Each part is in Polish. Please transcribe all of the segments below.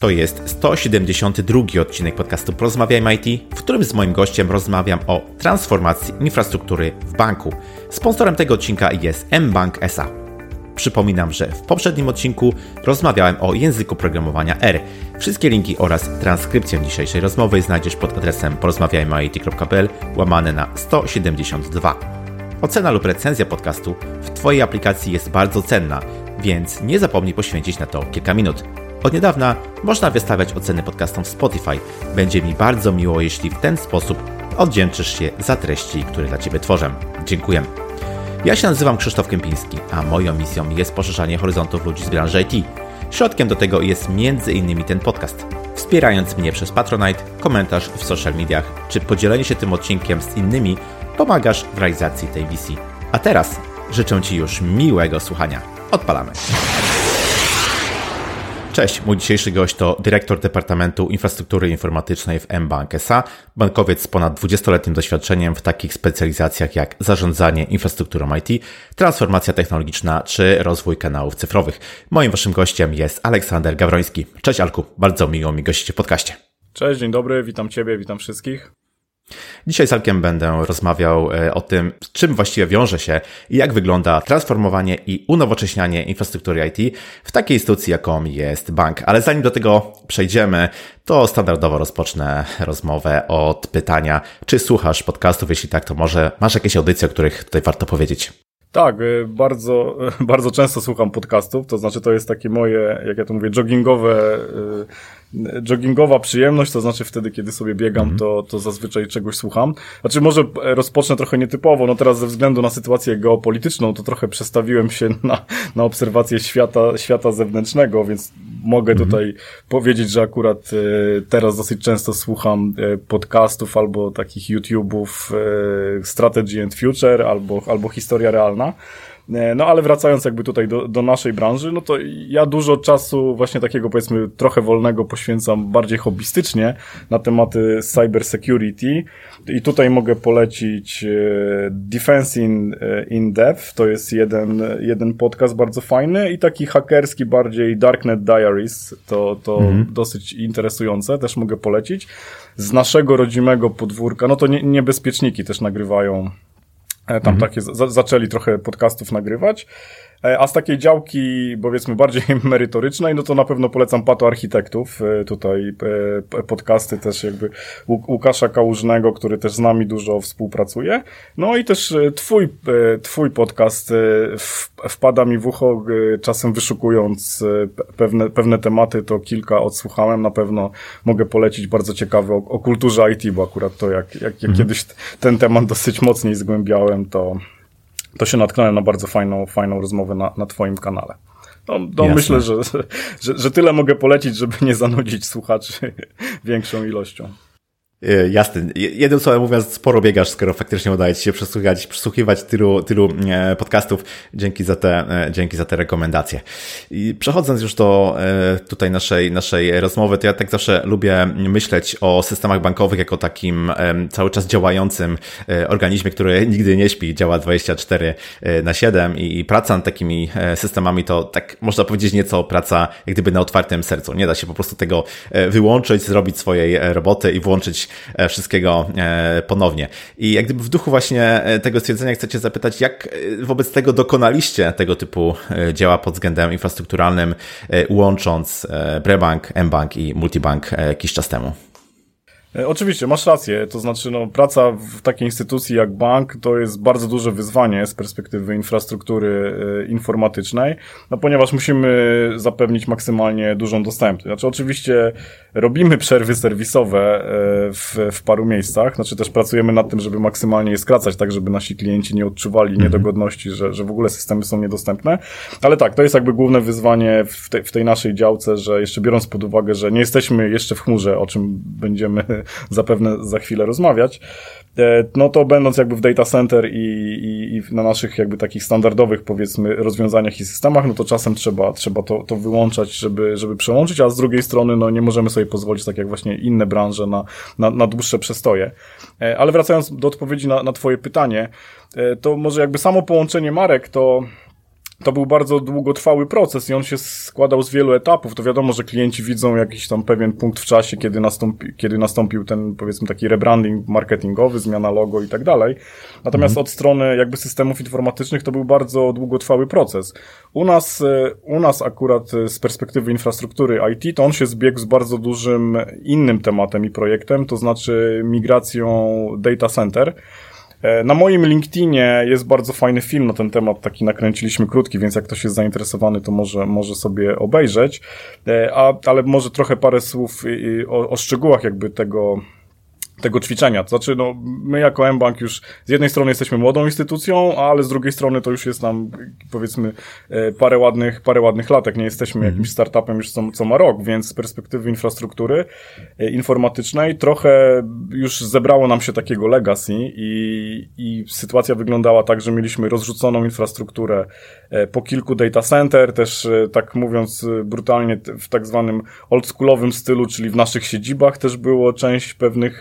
To jest 172 odcinek podcastu Porozmawiajmy IT, w którym z moim gościem rozmawiam o transformacji infrastruktury w banku. Sponsorem tego odcinka jest mBank SA. Przypominam, że w poprzednim odcinku rozmawiałem o języku programowania R. Wszystkie linki oraz transkrypcję dzisiejszej rozmowy znajdziesz pod adresem porozmawiajmyit.pl łamane na 172. Ocena lub recenzja podcastu w Twojej aplikacji jest bardzo cenna, więc nie zapomnij poświęcić na to kilka minut. Od niedawna można wystawiać oceny podcastom w Spotify. Będzie mi bardzo miło, jeśli w ten sposób oddzięczysz się za treści, które dla Ciebie tworzę. Dziękuję. Ja się nazywam Krzysztof Kępiński, a moją misją jest poszerzanie horyzontów ludzi z branży IT. Środkiem do tego jest m.in. ten podcast. Wspierając mnie przez Patronite, komentarz w social mediach czy podzielenie się tym odcinkiem z innymi, pomagasz w realizacji tej wizji. A teraz życzę Ci już miłego słuchania. Odpalamy. Cześć, mój dzisiejszy gość to dyrektor Departamentu Infrastruktury Informatycznej w mBank SA, bankowiec z ponad 20-letnim doświadczeniem w takich specjalizacjach jak zarządzanie infrastrukturą IT, transformacja technologiczna czy rozwój kanałów cyfrowych. Moim waszym gościem jest Aleksander Gawroński. Cześć Alku, bardzo miło mi gościć w podcaście. Cześć, dzień dobry, witam Ciebie, witam wszystkich. Dzisiaj z Alkiem będę rozmawiał e, o tym, z czym właściwie wiąże się i jak wygląda transformowanie i unowocześnianie infrastruktury IT w takiej instytucji, jaką jest bank. Ale zanim do tego przejdziemy, to standardowo rozpocznę rozmowę od pytania, czy słuchasz podcastów? Jeśli tak, to może masz jakieś audycje, o których tutaj warto powiedzieć? Tak, y, bardzo, bardzo często słucham podcastów, to znaczy to jest takie moje, jak ja to mówię, joggingowe y, joggingowa przyjemność, to znaczy wtedy, kiedy sobie biegam, -hmm. to, to zazwyczaj czegoś słucham. Znaczy może rozpocznę trochę nietypowo, no teraz ze względu na sytuację geopolityczną, to trochę przestawiłem się na, na obserwację świata, świata zewnętrznego, więc mogę -hmm. tutaj powiedzieć, że akurat e, teraz dosyć często słucham e, podcastów albo takich YouTube'ów e, Strategy and Future albo, albo Historia Realna. E, no ale wracając jakby tutaj do, do naszej branży, no to ja dużo czasu właśnie takiego powiedzmy trochę wolnego poświęcam bardziej hobbystycznie na tematy cyber security i tutaj mogę polecić e, Defense in, e, in Depth, to jest jeden, jeden podcast bardzo fajny i taki hakerski bardziej Darknet Diaries, to, to mhm. dosyć interesujące, też mogę polecić. Z naszego rodzimego podwórka, no to nie, niebezpieczniki też nagrywają tam mhm. takie zaczęli trochę podcastów nagrywać. E, a z takiej działki, powiedzmy, bardziej merytorycznej, no to na pewno polecam Pato Architektów. E, tutaj podcasty też jakby Łukasza Kałużnego, który też z nami dużo współpracuje. No i też twój, twój podcast wpada mi w ucho, czasem wyszukując pewne, pewne tematy, to kilka odsłuchałem. Na pewno mogę polecić bardzo ciekawy o, o kulturze IT, bo akurat to jak, jak, jak mhm. kiedyś ten temat dosyć mocniej zgłębiałem, to to się natknąłem na bardzo fajną, fajną rozmowę na, na Twoim kanale. No, no myślę, że, że, że tyle mogę polecić, żeby nie zanudzić słuchaczy większą ilością. E, jasne. Jednym słowem mówiąc, sporo biegasz, skoro faktycznie udaje Ci się przesłuchać, przesłuchiwać tylu, tylu e, podcastów. Dzięki za te, e, dzięki za te rekomendacje. I przechodząc już do tutaj naszej, naszej rozmowy, to ja tak zawsze lubię myśleć o systemach bankowych jako takim cały czas działającym organizmie, który nigdy nie śpi, działa 24 na 7 i praca nad takimi systemami to tak można powiedzieć nieco praca jak gdyby na otwartym sercu. Nie da się po prostu tego wyłączyć, zrobić swojej roboty i włączyć wszystkiego e, ponownie. I jak gdyby w duchu właśnie e, tego stwierdzenia chcecie zapytać, jak wobec tego dokonaliście tego typu dzieła pod względem infrastrukturalnym, łącząc Prebank, mBank i Multibank jakiś czas temu? E, oczywiście, masz rację. To znaczy, no, praca w takiej instytucji jak bank to jest bardzo duże wyzwanie z perspektywy infrastruktury e, informatycznej, no, ponieważ musimy zapewnić maksymalnie dużą dostępność. Znaczy, oczywiście robimy przerwy serwisowe e, w, w paru miejscach, znaczy też pracujemy nad tym, żeby maksymalnie je skracać, tak żeby nasi klienci nie odczuwali mhm. niedogodności, że, że w ogóle systemy są niedostępne. Ale tak, to jest jakby główne wyzwanie w, te, w tej naszej działce, że jeszcze biorąc pod uwagę, że nie jesteśmy jeszcze w chmurze, o czym będziemy zapewne za chwilę rozmawiać, e, no to będąc jakby w data center i, i, i, na naszych jakby takich standardowych powiedzmy rozwiązaniach i systemach, no to czasem trzeba, trzeba to, to wyłączać, żeby, żeby przełączyć, a z drugiej strony no nie możemy sobie pozwolić, tak jak właśnie inne branże, na, na, na dłuższe przestoje. E, ale wracając do odpowiedzi na, na twoje pytanie, e, to może jakby samo połączenie marek to to był bardzo długotrwały proces i on się składał z wielu etapów. To wiadomo, że klienci widzą jakiś tam pewien punkt w czasie, kiedy, nastąpi, kiedy nastąpił ten, powiedzmy, taki rebranding marketingowy, zmiana logo i tak dalej. Natomiast mhm. od strony jakby systemów informatycznych to był bardzo długotrwały proces. U nas, e, u nas akurat e, z perspektywy infrastruktury IT, to on się zbiegł z bardzo dużym innym tematem i projektem, to znaczy migracją data center. E, na moim LinkedInie jest bardzo fajny film na ten temat, taki nakręciliśmy krótki, więc jak ktoś jest zainteresowany, to może, może sobie obejrzeć. E, a, ale może trochę parę słów o, o szczegółach jakby tego, tego ćwiczenia. To znaczy, no, my jako mBank już z jednej strony jesteśmy młodą instytucją, ale z drugiej strony to już jest nam, powiedzmy, e, parę ładnych, parę ładnych latek. Nie jesteśmy mm. jakimś startupem już co, co ma rok, więc z perspektywy infrastruktury e, informatycznej trochę już zebrało nam się takiego legacy i, i sytuacja wyglądała tak, że mieliśmy rozrzuconą infrastrukturę po kilku data center, też tak mówiąc brutalnie w tak zwanym oldschoolowym stylu, czyli w naszych siedzibach też było część pewnych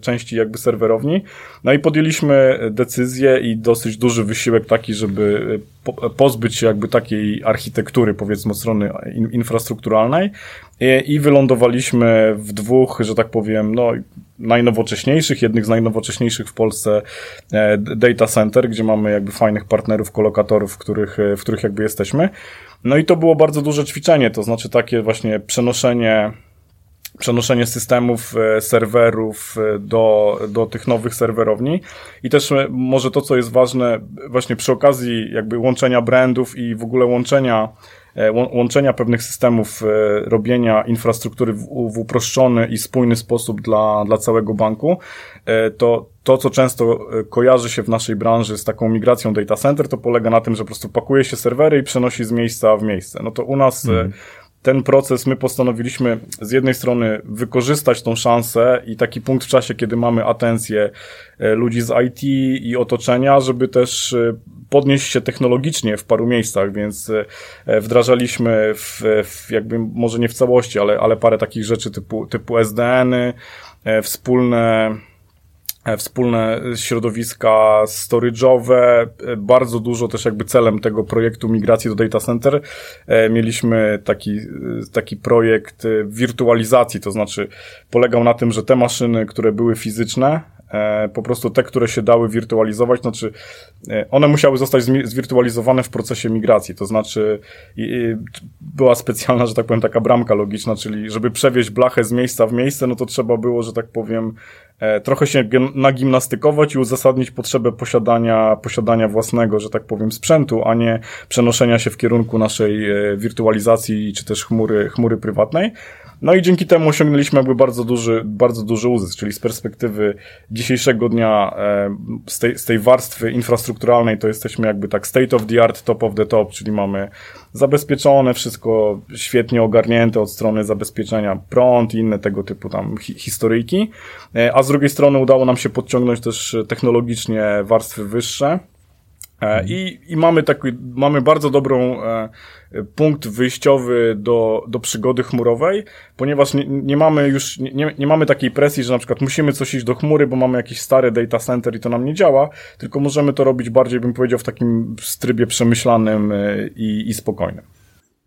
części jakby serwerowni. No i podjęliśmy decyzję i dosyć duży wysiłek taki, żeby pozbyć się jakby takiej architektury, powiedzmy, od strony infrastrukturalnej i wylądowaliśmy w dwóch, że tak powiem, no, najnowocześniejszych, jednych z najnowocześniejszych w Polsce e, data center, gdzie mamy jakby fajnych partnerów, kolokatorów, w których, w których jakby jesteśmy. No i to było bardzo duże ćwiczenie, to znaczy takie właśnie przenoszenie przenoszenie systemów, e, serwerów e, do, do tych nowych serwerowni. I też e, może to, co jest ważne, właśnie przy okazji jakby łączenia brandów i w ogóle łączenia łączenia pewnych systemów, robienia infrastruktury w, uproszczony i spójny sposób dla, dla całego banku, to to, co często kojarzy się w naszej branży z taką migracją data center, to polega na tym, że po prostu pakuje się serwery i przenosi z miejsca w miejsce. No to u nas mm ten proces my postanowiliśmy z jednej strony wykorzystać tą szansę i taki punkt w czasie, kiedy mamy atencję e, ludzi z IT i otoczenia, żeby też e, podnieść się technologicznie w paru miejscach, więc e, wdrażaliśmy w, w jakby może nie w całości, ale, ale parę takich rzeczy typu, typu SDN-y, wspólne E, wspólne środowiska storage'owe, e, bardzo dużo też jakby celem tego projektu migracji do data center e, mieliśmy taki, taki projekt wirtualizacji, to znaczy polegał na tym, że te maszyny, które były fizyczne, E, po prostu te, które się dały wirtualizować, znaczy e, one musiały zostać zwirtualizowane w procesie migracji, to znaczy była specjalna, że tak powiem, taka bramka logiczna, czyli żeby przewieźć blachę z miejsca w miejsce, no to trzeba było, że tak powiem, e, trochę się nagimnastykować i uzasadnić potrzebę posiadania, posiadania własnego, że tak powiem, sprzętu, a nie przenoszenia się w kierunku naszej wirtualizacji czy też chmury, chmury prywatnej. No i dzięki temu osiągnęliśmy jakby bardzo duży, bardzo duży uzysk, czyli z perspektywy dzisiejszego dnia, z tej, z tej warstwy infrastrukturalnej to jesteśmy jakby tak state of the art, top of the top, czyli mamy zabezpieczone wszystko świetnie ogarnięte od strony zabezpieczenia prąd i inne tego typu tam hi historyjki, e, a z drugiej strony udało nam się podciągnąć też technologicznie warstwy wyższe, I, I mamy taki, mamy bardzo dobrą e, punkt wyjściowy do, do przygody chmurowej, ponieważ nie, nie mamy już, nie, nie mamy takiej presji, że na przykład musimy coś iść do chmury, bo mamy jakiś stary data center i to nam nie działa, tylko możemy to robić bardziej, bym powiedział, w takim trybie przemyślanym e, i, i spokojnym.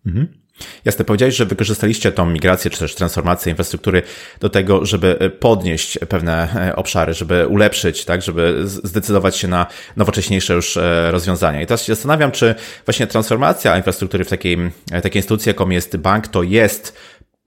Mhm. Jasne, powiedziałeś, że wykorzystaliście tą migrację czy też transformację infrastruktury do tego, żeby e, podnieść pewne e, obszary, żeby ulepszyć, tak, żeby zdecydować się na nowocześniejsze już e, rozwiązania. I teraz się zastanawiam, czy właśnie transformacja infrastruktury w takiej, takiej instytucji, jaką jest bank, to jest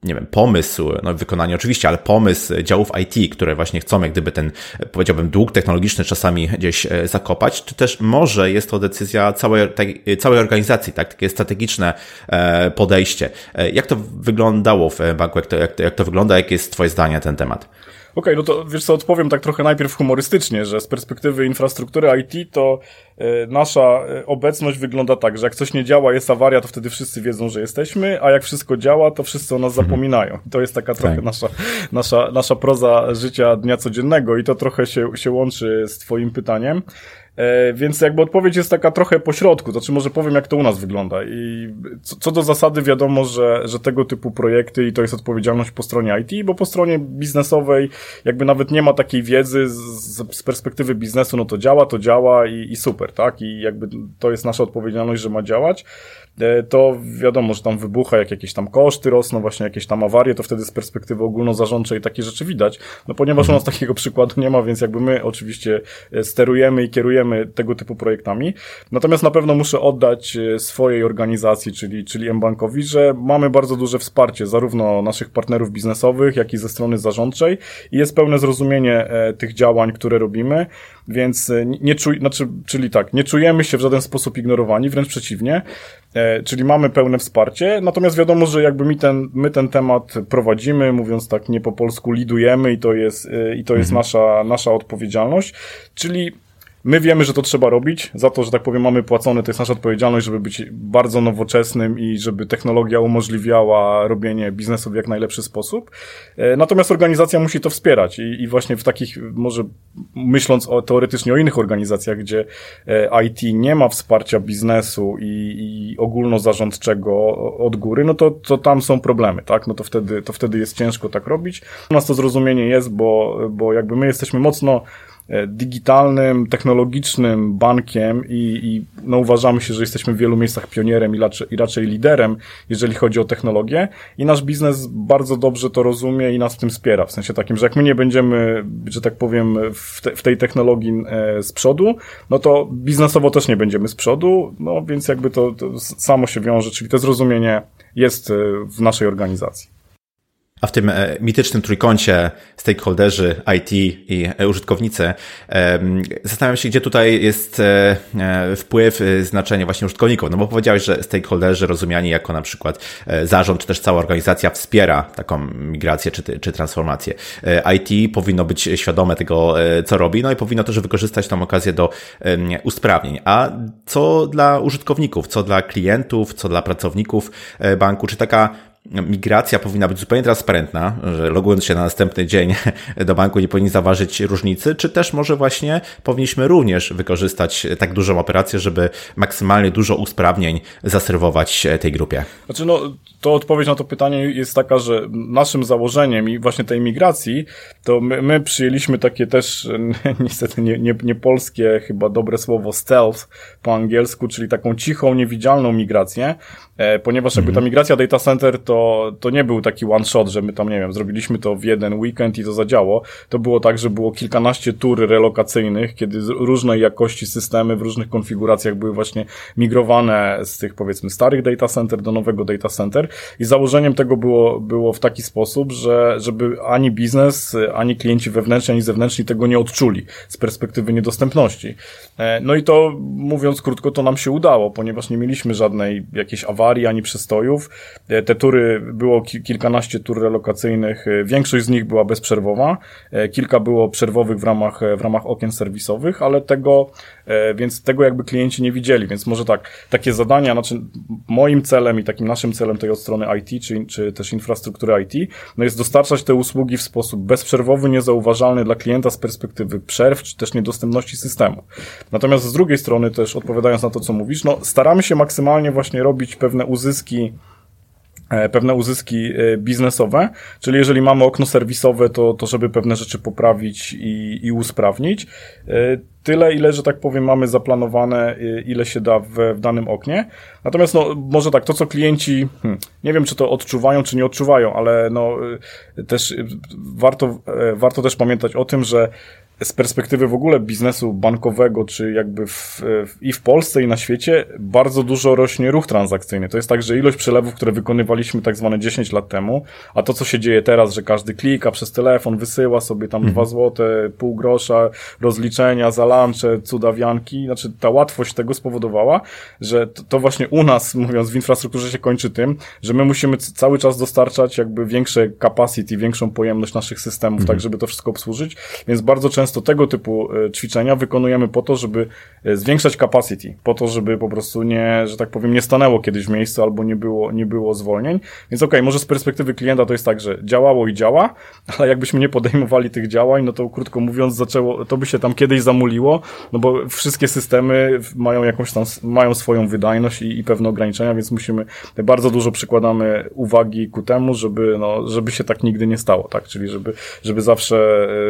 nie wiem, pomysł, no wykonanie oczywiście, ale pomysł działów IT, które właśnie chcą jak gdyby ten, powiedziałbym, dług technologiczny czasami gdzieś e, zakopać, czy też może jest to decyzja całej, tej, całej organizacji, tak, takie strategiczne e, podejście. E, jak to wyglądało w banku, jak to, jak to, jak to wygląda, jakie jest Twoje zdanie na ten temat? Okej, okay, no to wiesz co, odpowiem tak trochę najpierw humorystycznie, że z perspektywy infrastruktury IT to y, nasza e, obecność wygląda tak, że jak coś nie działa, jest awaria, to wtedy wszyscy wiedzą, że jesteśmy, a jak wszystko działa, to wszyscy o nas mhm. zapominają. I to jest taka trochę tak. nasza, nasza, nasza proza życia dnia codziennego i to trochę się, się łączy z twoim pytaniem. E, więc jakby odpowiedź jest taka trochę pośrodku, znaczy może powiem jak to u nas wygląda i co, co do zasady wiadomo, że, że tego typu projekty i to jest odpowiedzialność po stronie IT, bo po stronie biznesowej jakby nawet nie ma takiej wiedzy z, z perspektywy biznesu, no to działa, to działa i, i super, tak? I jakby to jest nasza odpowiedzialność, że ma działać. E, to wiadomo, że tam wybucha, jak jakieś tam koszty rosną, właśnie jakieś tam awarie, to wtedy z perspektywy ogólnozarządczej takie rzeczy widać. No ponieważ u nas takiego przykładu nie ma, więc jakby my oczywiście e, sterujemy i kierujemy tego typu projektami. Natomiast na pewno muszę oddać e, swojej organizacji, czyli, czyli mBankowi, że mamy bardzo duże wsparcie zarówno naszych partnerów biznesowych, jak i ze strony zarządczej i jest pełne zrozumienie tych działań, które robimy. Więc nie czuj, znaczy, czyli tak, nie czujemy się w żaden sposób ignorowani, wręcz przeciwnie, czyli mamy pełne wsparcie, natomiast wiadomo, że jakby my ten, my ten temat prowadzimy, mówiąc tak nie po polsku, lidujemy i to jest, e, i to jest mhm. nasza, nasza odpowiedzialność, czyli My wiemy, że to trzeba robić, za to, że tak powiem, mamy płacone, to jest nasza odpowiedzialność, żeby być bardzo nowoczesnym i żeby technologia umożliwiała robienie biznesu w jak najlepszy sposób. E, natomiast organizacja musi to wspierać i, i właśnie w takich, może myśląc o, teoretycznie o innych organizacjach, gdzie e, IT nie ma wsparcia biznesu i, i ogólnozarządczego od góry, no to, to tam są problemy, tak? No to wtedy, to wtedy jest ciężko tak robić. U nas to zrozumienie jest, bo, bo jakby my jesteśmy mocno digitalnym, technologicznym bankiem i, i no uważamy się, że jesteśmy w wielu miejscach pionierem i raczej, i raczej liderem, jeżeli chodzi o technologię. I nasz biznes bardzo dobrze to rozumie i nas w tym wspiera, w sensie takim, że jak my nie będziemy, że tak powiem, w, te, w tej technologii e, z przodu, no to biznesowo też nie będziemy z przodu, no więc jakby to, to samo się wiąże, czyli to zrozumienie jest e, w naszej organizacji. A w tym e, mitycznym trójkącie stakeholderzy, IT i e, użytkownicy zastanawiam się, gdzie tutaj jest e, wpływ, znaczenie właśnie użytkowników. No bo powiedziałeś, że stakeholderzy rozumiani jako na przykład zarząd, czy też cała organizacja wspiera taką migrację czy, czy transformację. IT powinno być świadome tego, co robi, no i powinno też wykorzystać tą okazję do usprawnień. A co dla użytkowników, co dla klientów, co dla pracowników banku, czy taka migracja powinna być zupełnie transparentna, że logując się na następny dzień do banku nie powinni zaważyć różnicy, czy też może właśnie powinniśmy również wykorzystać tak dużą operację, żeby maksymalnie dużo usprawnień zaserwować tej grupie? Znaczy no, to odpowiedź na to pytanie jest taka, że naszym założeniem i właśnie tej migracji, to my, my przyjęliśmy takie też niestety nie, nie, nie polskie chyba dobre słowo stealth po angielsku, czyli taką cichą, niewidzialną migrację, E, ponieważ jakby ta mhm. migracja data center to, to nie był taki one shot, że my tam, nie wiem, zrobiliśmy to w jeden weekend i to zadziało. To było tak, że było kilkanaście tur relokacyjnych, kiedy różnej jakości systemy w różnych konfiguracjach były właśnie migrowane z tych powiedzmy starych data center do nowego data center i założeniem tego było, było w taki sposób, że żeby ani biznes, ani klienci wewnętrzni, ani zewnętrzni tego nie odczuli z perspektywy niedostępności. E, no i to, mówiąc krótko, to nam się udało, ponieważ nie mieliśmy żadnej jakiejś awarii ani przestojów. E, te tury, było kilkanaście tur relokacyjnych, e, większość z nich była bezprzerwowa, kilka było przerwowych w ramach, w ramach okien serwisowych, ale tego, więc tego jakby klienci nie widzieli, więc może tak, takie zadania, znaczy moim celem i takim naszym celem tej od strony IT, czy, czy też infrastruktury IT, no jest dostarczać te usługi w sposób bezprzerwowy, niezauważalny dla klienta z perspektywy przerw, czy też niedostępności systemu. Natomiast z drugiej strony też odpowiadając na to, co mówisz, no staramy się maksymalnie właśnie robić pewne uzyski e, pewne uzyski e, biznesowe, czyli jeżeli mamy okno serwisowe, to, to żeby pewne rzeczy poprawić i, i usprawnić. E, tyle, ile, że tak powiem, mamy zaplanowane, ile się da w, w danym oknie. Natomiast, no, może tak, to co klienci, hmm, nie wiem, czy to odczuwają, czy nie odczuwają, ale no, też warto, warto też pamiętać o tym, że z perspektywy w ogóle biznesu bankowego, czy jakby w, w, i w Polsce, i na świecie, bardzo dużo rośnie ruch transakcyjny. To jest tak, że ilość przelewów, które wykonywaliśmy tak zwane 10 lat temu, a to, co się dzieje teraz, że każdy klika przez telefon, wysyła sobie tam mhm. 2 złote, pół grosza, rozliczenia za lunche, cudawianki, znaczy ta łatwość tego spowodowała, że to, to właśnie u nas, mówiąc w infrastrukturze się kończy tym, że my musimy cały czas dostarczać jakby większe capacity, większą pojemność naszych systemów, mhm. tak żeby to wszystko obsłużyć, więc bardzo często często tego typu ćwiczenia wykonujemy po to, żeby zwiększać capacity, po to, żeby po prostu nie, że tak powiem, nie stanęło kiedyś w miejscu albo nie było, nie było zwolnień. Więc okej, okay, może z perspektywy klienta to jest tak, że działało i działa, ale jakbyśmy nie podejmowali tych działań, no to krótko mówiąc zaczęło, to by się tam kiedyś zamuliło, no bo wszystkie systemy mają jakąś tam, mają swoją wydajność i, i pewne ograniczenia, więc musimy, bardzo dużo przykładamy uwagi ku temu, żeby, no, żeby się tak nigdy nie stało, tak? Czyli żeby, żeby zawsze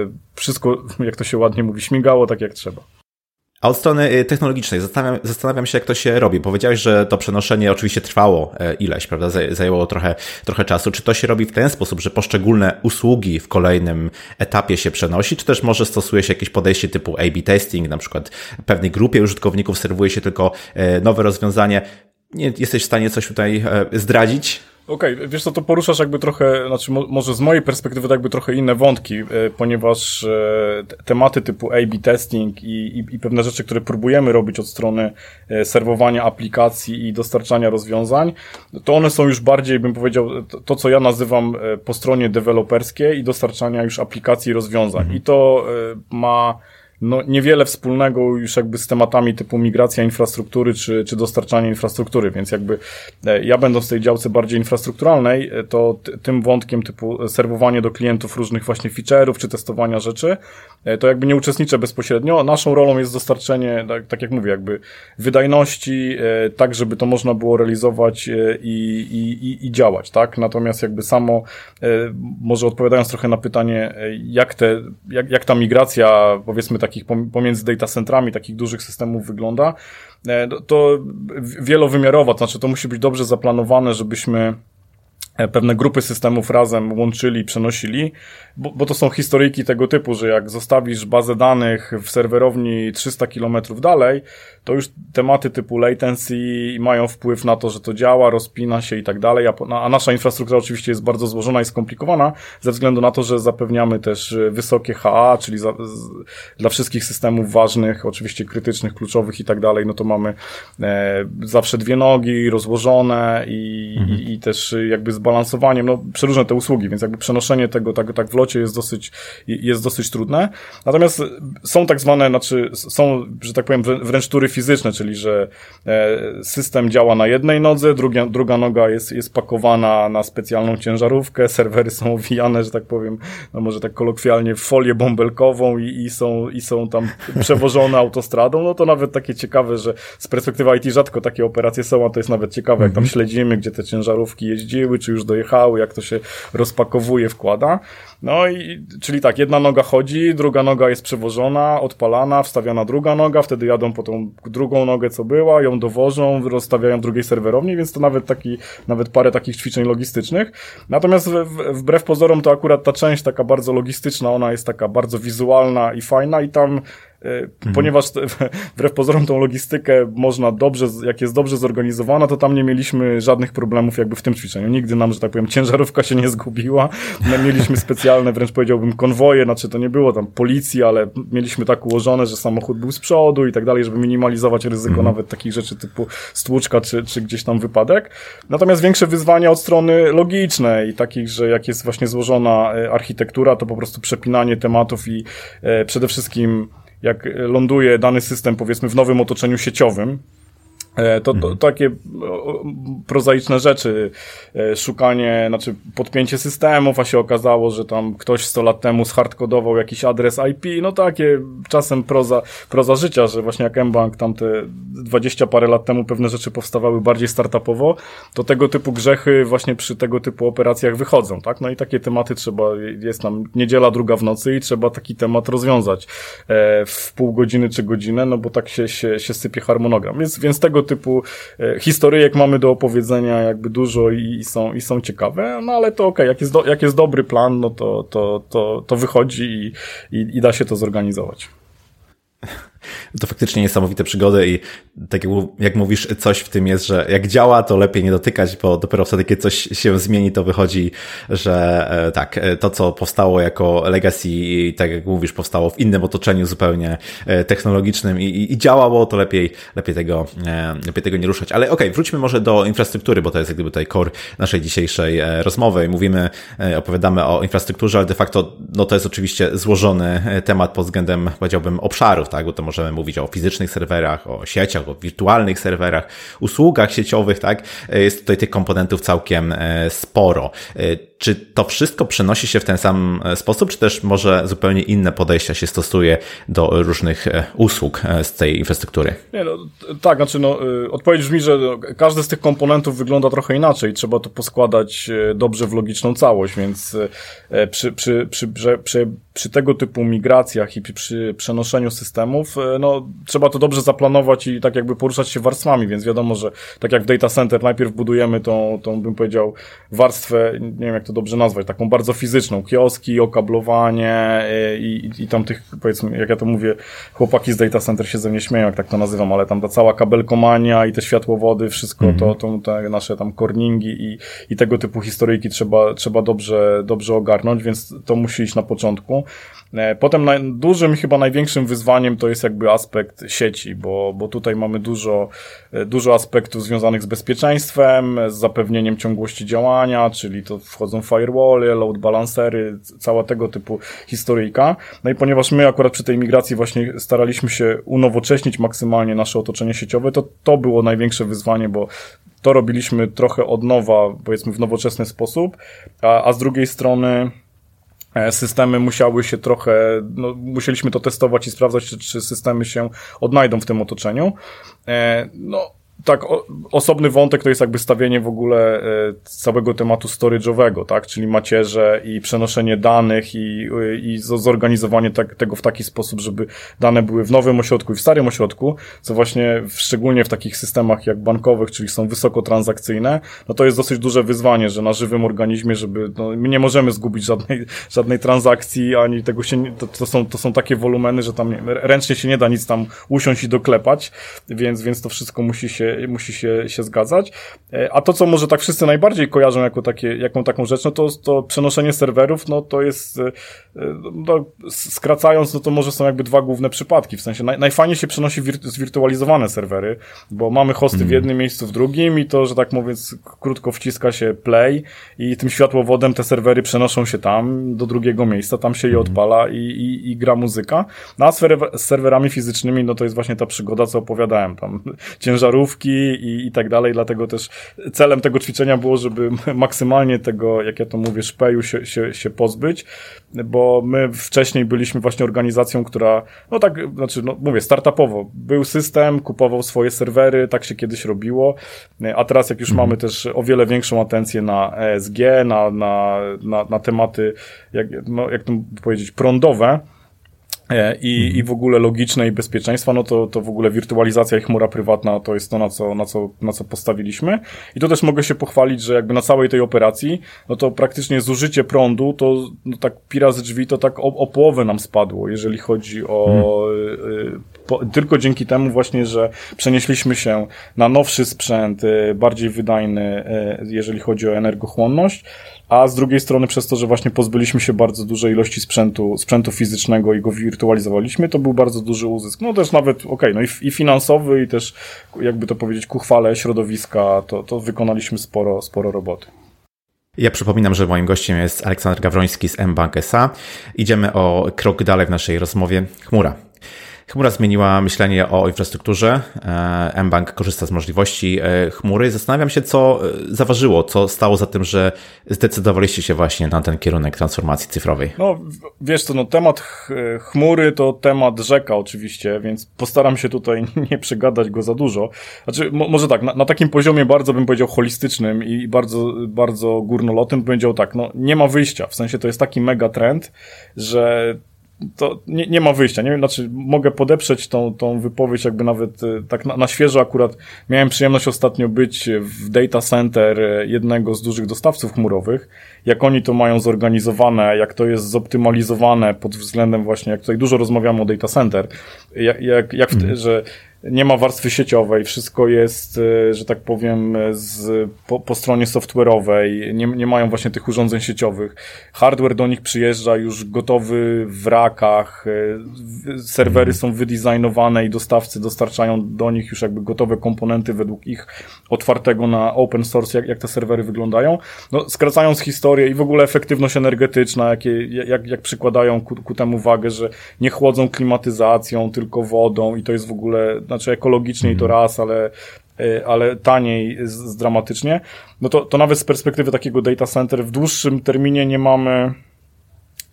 e, wszystko, jak to się ładnie mówi, śmigało tak jak trzeba. A od strony y, technologicznej zastanawiam, zastanawiam, się, jak to się robi. Powiedziałeś, że to przenoszenie oczywiście trwało e, ileś, prawda? Zajęło trochę, trochę czasu. Czy to się robi w ten sposób, że poszczególne usługi w kolejnym etapie się przenosi, czy też może stosuje się jakieś podejście typu A-B testing, na przykład pewnej grupie użytkowników serwuje się tylko e, nowe rozwiązanie? Nie jesteś w stanie coś tutaj e, zdradzić? Okej, okay, wiesz co, to poruszasz jakby trochę, znaczy może z mojej perspektywy to jakby trochę inne wątki, e, ponieważ e, tematy typu A-B testing i, i, i, pewne rzeczy, które próbujemy robić od strony e, serwowania aplikacji i dostarczania rozwiązań, to one są już bardziej, bym powiedział, to, to co ja nazywam po stronie deweloperskiej i dostarczania już aplikacji i rozwiązań. Mhm. I to ma no, niewiele wspólnego już jakby z tematami typu migracja infrastruktury czy, czy dostarczanie infrastruktury, więc jakby e, ja będąc w tej działce bardziej infrastrukturalnej, e, to tym wątkiem typu serwowanie do klientów różnych właśnie feature'ów czy testowania rzeczy, e, to jakby nie uczestniczę bezpośrednio. Naszą rolą jest dostarczenie, tak, tak jak mówię, jakby wydajności, tak żeby to można było realizować i, i, i działać, tak? Natomiast jakby samo, może odpowiadając trochę na pytanie, jak te, jak, jak ta migracja, powiedzmy takich pomiędzy data centrami takich dużych systemów wygląda, e, to wielowymiarowa, to znaczy to musi być dobrze zaplanowane, żebyśmy pewne grupy systemów razem łączyli, przenosili, bo, bo, to są historyjki tego typu, że jak zostawisz bazę danych w serwerowni 300 km dalej, to już tematy typu latency mają wpływ na to, że to działa, rozpina się i tak dalej, a, nasza infrastruktura oczywiście jest bardzo złożona i skomplikowana, ze względu na to, że zapewniamy też wysokie HA, czyli za, z, dla wszystkich systemów ważnych, oczywiście krytycznych, kluczowych i tak dalej, no to mamy e, zawsze dwie nogi rozłożone i, mhm. i, i też jakby z balansowaniem, no przeróżne te usługi, więc jakby przenoszenie tego tak, tak w locie jest dosyć, jest dosyć trudne. Natomiast są tak zwane, znaczy są, że tak powiem, wręcz tury fizyczne, czyli że e, system działa na jednej nodze, druga, druga noga jest, jest pakowana na specjalną ciężarówkę, serwery są owijane, że tak powiem, no może tak kolokwialnie w folię bąbelkową i, i, są, i są tam przewożone autostradą, no to nawet takie ciekawe, że z perspektywy IT rzadko takie operacje są, a to jest nawet ciekawe, jak tam mhm. śledzimy, gdzie te ciężarówki jeździły, czy już dojechały, jak to się rozpakowuje, wkłada. No i, czyli tak, jedna noga chodzi, druga noga jest przewożona, odpalana, wstawiana druga noga, wtedy jadą po tą drugą nogę, co była, ją dowożą, rozstawiają drugiej serwerowni, więc to nawet taki, nawet parę takich ćwiczeń logistycznych. Natomiast wbrew pozorom to akurat ta część taka bardzo logistyczna, ona jest taka bardzo wizualna i fajna i tam. Ponieważ wbrew pozorom tą logistykę można dobrze, jak jest dobrze zorganizowana, to tam nie mieliśmy żadnych problemów jakby w tym ćwiczeniu. Nigdy nam, że tak powiem, ciężarówka się nie zgubiła. My mieliśmy specjalne, wręcz powiedziałbym, konwoje, znaczy to nie było tam policji, ale mieliśmy tak ułożone, że samochód był z przodu i tak dalej, żeby minimalizować ryzyko mhm. nawet takich rzeczy typu stłuczka czy, czy gdzieś tam wypadek. Natomiast większe wyzwania od strony logicznej, takich, że jak jest właśnie złożona e, architektura, to po prostu przepinanie tematów i e, przede wszystkim jak ląduje dany system, powiedzmy, w nowym otoczeniu sieciowym, to, to mhm. takie prozaiczne rzeczy, e, szukanie, znaczy podpięcie systemów, a się okazało, że tam ktoś 100 lat temu zhardkodował jakiś adres IP, no takie czasem proza, proza życia, że właśnie jak mBank tam te 20 parę lat temu pewne rzeczy powstawały bardziej startupowo, to tego typu grzechy właśnie przy tego typu operacjach wychodzą, tak? No i takie tematy trzeba, jest nam niedziela druga w nocy i trzeba taki temat rozwiązać e, w pół godziny czy godzinę, no bo tak się, się, się sypie harmonogram. Więc, więc tego typu e, historyjek mamy do opowiedzenia jakby dużo i, są, i są ciekawe, no ale to okej, okay. jak, jest jak jest dobry plan, no to, to, to, to wychodzi i, i, i da się to zorganizować. To faktycznie niesamowite przygody i tak jak, mówisz, coś w tym jest, że jak działa, to lepiej nie dotykać, bo dopiero wtedy, kiedy coś się zmieni, to wychodzi, że e, tak, e, to co powstało jako legacy, tak jak mówisz, powstało w innym otoczeniu zupełnie e, technologicznym i, i, i działało, to lepiej, lepiej tego, lepiej tego nie ruszać. Ale okej, okay, wróćmy może do infrastruktury, bo to jest jak gdyby tutaj core naszej dzisiejszej rozmowy. Mówimy, opowiadamy o infrastrukturze, ale de facto, no to jest oczywiście złożony temat pod względem, powiedziałbym, obszarów, tak, bo to możemy mówić o fizycznych serwerach, o sieciach, o wirtualnych serwerach, usługach sieciowych, tak? Jest tutaj tych komponentów całkiem e, sporo. E, czy to wszystko przenosi się w ten sam e, sposób, czy też może zupełnie inne podejścia się stosuje do różnych usług z tej infrastruktury? Nie, no, tak, znaczy no, odpowiedź brzmi, że każdy z tych komponentów wygląda trochę inaczej. Trzeba to poskładać dobrze w logiczną całość, więc przy, przy, przy, przy, przy tego typu migracjach i przy przenoszeniu systemów, no, trzeba to dobrze zaplanować i tak jakby poruszać się warstwami, więc wiadomo, że tak jak w data center najpierw budujemy tą, tą bym powiedział, warstwę, nie wiem jak to dobrze nazwać, taką bardzo fizyczną, kioski, okablowanie e, i, i, i tam tych, powiedzmy, jak ja to mówię, chłopaki z data center się ze mnie śmieją, jak tak to nazywam, ale tam ta cała kabelkomania i te światłowody, wszystko mm -hmm. to, to te nasze tam korningi i, i tego typu historyjki trzeba, trzeba dobrze, dobrze ogarnąć, więc to musi iść na początku. E, potem naj, dużym, chyba największym wyzwaniem to jest jakby aspekt sieci, bo, bo tutaj mamy dużo, e, dużo aspektów związanych z bezpieczeństwem, z zapewnieniem ciągłości działania, czyli to wchodzą firewally, load balancery, cała tego typu historyjka. No i ponieważ my akurat przy tej migracji właśnie staraliśmy się unowocześnić maksymalnie nasze otoczenie sieciowe, to to było największe wyzwanie, bo to robiliśmy trochę od nowa, powiedzmy w nowoczesny sposób, a, a z drugiej strony systemy musiały się trochę, no, musieliśmy to testować i sprawdzać, czy, czy systemy się odnajdą w tym otoczeniu. E, no, tak, o, osobny wątek to jest jakby stawienie w ogóle e, całego tematu storage'owego, tak, czyli macierze i przenoszenie danych i, i zorganizowanie tak, tego w taki sposób, żeby dane były w nowym ośrodku i w starym ośrodku, co właśnie w, szczególnie w takich systemach jak bankowych, czyli są wysoko transakcyjne, no to jest dosyć duże wyzwanie, że na żywym organizmie, żeby, no, my nie możemy zgubić żadnej, żadnej transakcji, ani tego się, to, to są, to są takie wolumeny, że tam ręcznie się nie da nic tam usiąść i doklepać, więc, więc to wszystko musi się musi się, się zgadzać. E, a to, co może tak wszyscy najbardziej kojarzą jako takie, jaką taką rzecz, no to, to przenoszenie serwerów, no to jest, e, no, skracając, no to może są jakby dwa główne przypadki. W sensie naj, najfajniej się przenosi wir, zwirtualizowane serwery, bo mamy hosty mm. w jednym miejscu, w drugim i to, że tak mówiąc, krótko wciska się play i tym światłowodem te serwery przenoszą się tam, do drugiego miejsca, tam się je mhm. odpala i, i, i gra muzyka. No a z serwerami fizycznymi, no to jest właśnie ta przygoda, co opowiadałem, tam ciężarówki, i, i tak dalej, dlatego też celem tego ćwiczenia było, żeby maksymalnie tego, jak ja to mówię, szpeju się, się, się pozbyć, bo my wcześniej byliśmy właśnie organizacją, która, no tak, znaczy, no mówię, startupowo, był system, kupował swoje serwery, tak się kiedyś robiło, a teraz jak już mhm. mamy też o wiele większą atencję na ESG, na, na, na, na tematy, jak, no, jak to powiedzieć, prądowe, i, mhm. i w ogóle logiczne i bezpieczeństwa, no to, to w ogóle wirtualizacja i chmura prywatna to jest to, na co, na, co, na co postawiliśmy. I to też mogę się pochwalić, że jakby na całej tej operacji, no to praktycznie zużycie prądu, to no tak pira z drzwi, to tak o, o połowę nam spadło, jeżeli chodzi o... Mhm. po, tylko dzięki temu właśnie, że przenieśliśmy się na nowszy sprzęt, y, bardziej wydajny, jeżeli chodzi o energochłonność, a z drugiej strony przez to, że właśnie pozbyliśmy się bardzo dużej ilości sprzętu, sprzętu fizycznego i go wirtualizowaliśmy, to był bardzo duży uzysk. No też nawet, okej, okay, no i, i finansowy i też, jakby to powiedzieć, ku chwale środowiska, to, to wykonaliśmy sporo, sporo roboty. Ja przypominam, że moim gościem jest Aleksander Gawroński z mBank SA. Idziemy o krok dalej w naszej rozmowie. Chmura. Chmura zmieniła myślenie o infrastrukturze. E, mBank korzysta z możliwości e, chmury. Zastanawiam się, co e, zaważyło, co stało za tym, że zdecydowaliście się właśnie na ten kierunek transformacji cyfrowej. No, wiesz co, no temat chmury to temat rzeka oczywiście, więc postaram się tutaj nie przegadać go za dużo. Znaczy, może tak, na, na takim poziomie bardzo bym powiedział holistycznym i bardzo, bardzo górnolotnym bym powiedział tak, no nie ma wyjścia. W sensie to jest taki mega trend, że to nie, nie ma wyjścia. Nie wiem, znaczy mogę podeprzeć tą, tą wypowiedź jakby nawet e, tak na, na świeżo akurat miałem przyjemność ostatnio być w data center e, jednego z dużych dostawców chmurowych. Jak oni to mają zorganizowane, jak to jest zoptymalizowane pod względem właśnie, jak tutaj dużo rozmawiamy o data center, jak, jak, jak mm. że nie ma warstwy sieciowej, wszystko jest, e, że tak powiem, z, po, po stronie software'owej, nie, nie mają właśnie tych urządzeń sieciowych. Hardware do nich przyjeżdża już gotowy w rakach, e, serwery są wydizajnowane i dostawcy dostarczają do nich już jakby gotowe komponenty według ich otwartego na open source, jak, jak te serwery wyglądają. No, skracając historię i w ogóle efektywność energetyczna, jakie, jak, jak przykładają ku, ku temu wagę, że nie chłodzą klimatyzacją, tylko wodą i to jest w ogóle znaczy ekologicznie i to mhm. raz, ale e, ale taniej z, dramatycznie, no to, to nawet z perspektywy takiego data center w dłuższym terminie nie mamy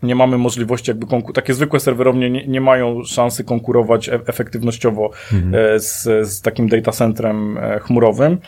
nie mamy możliwości jakby takie zwykłe serwerownie nie, nie mają szansy konkurować e efektywnościowo mhm. E, z, z takim data centrem chmurowym.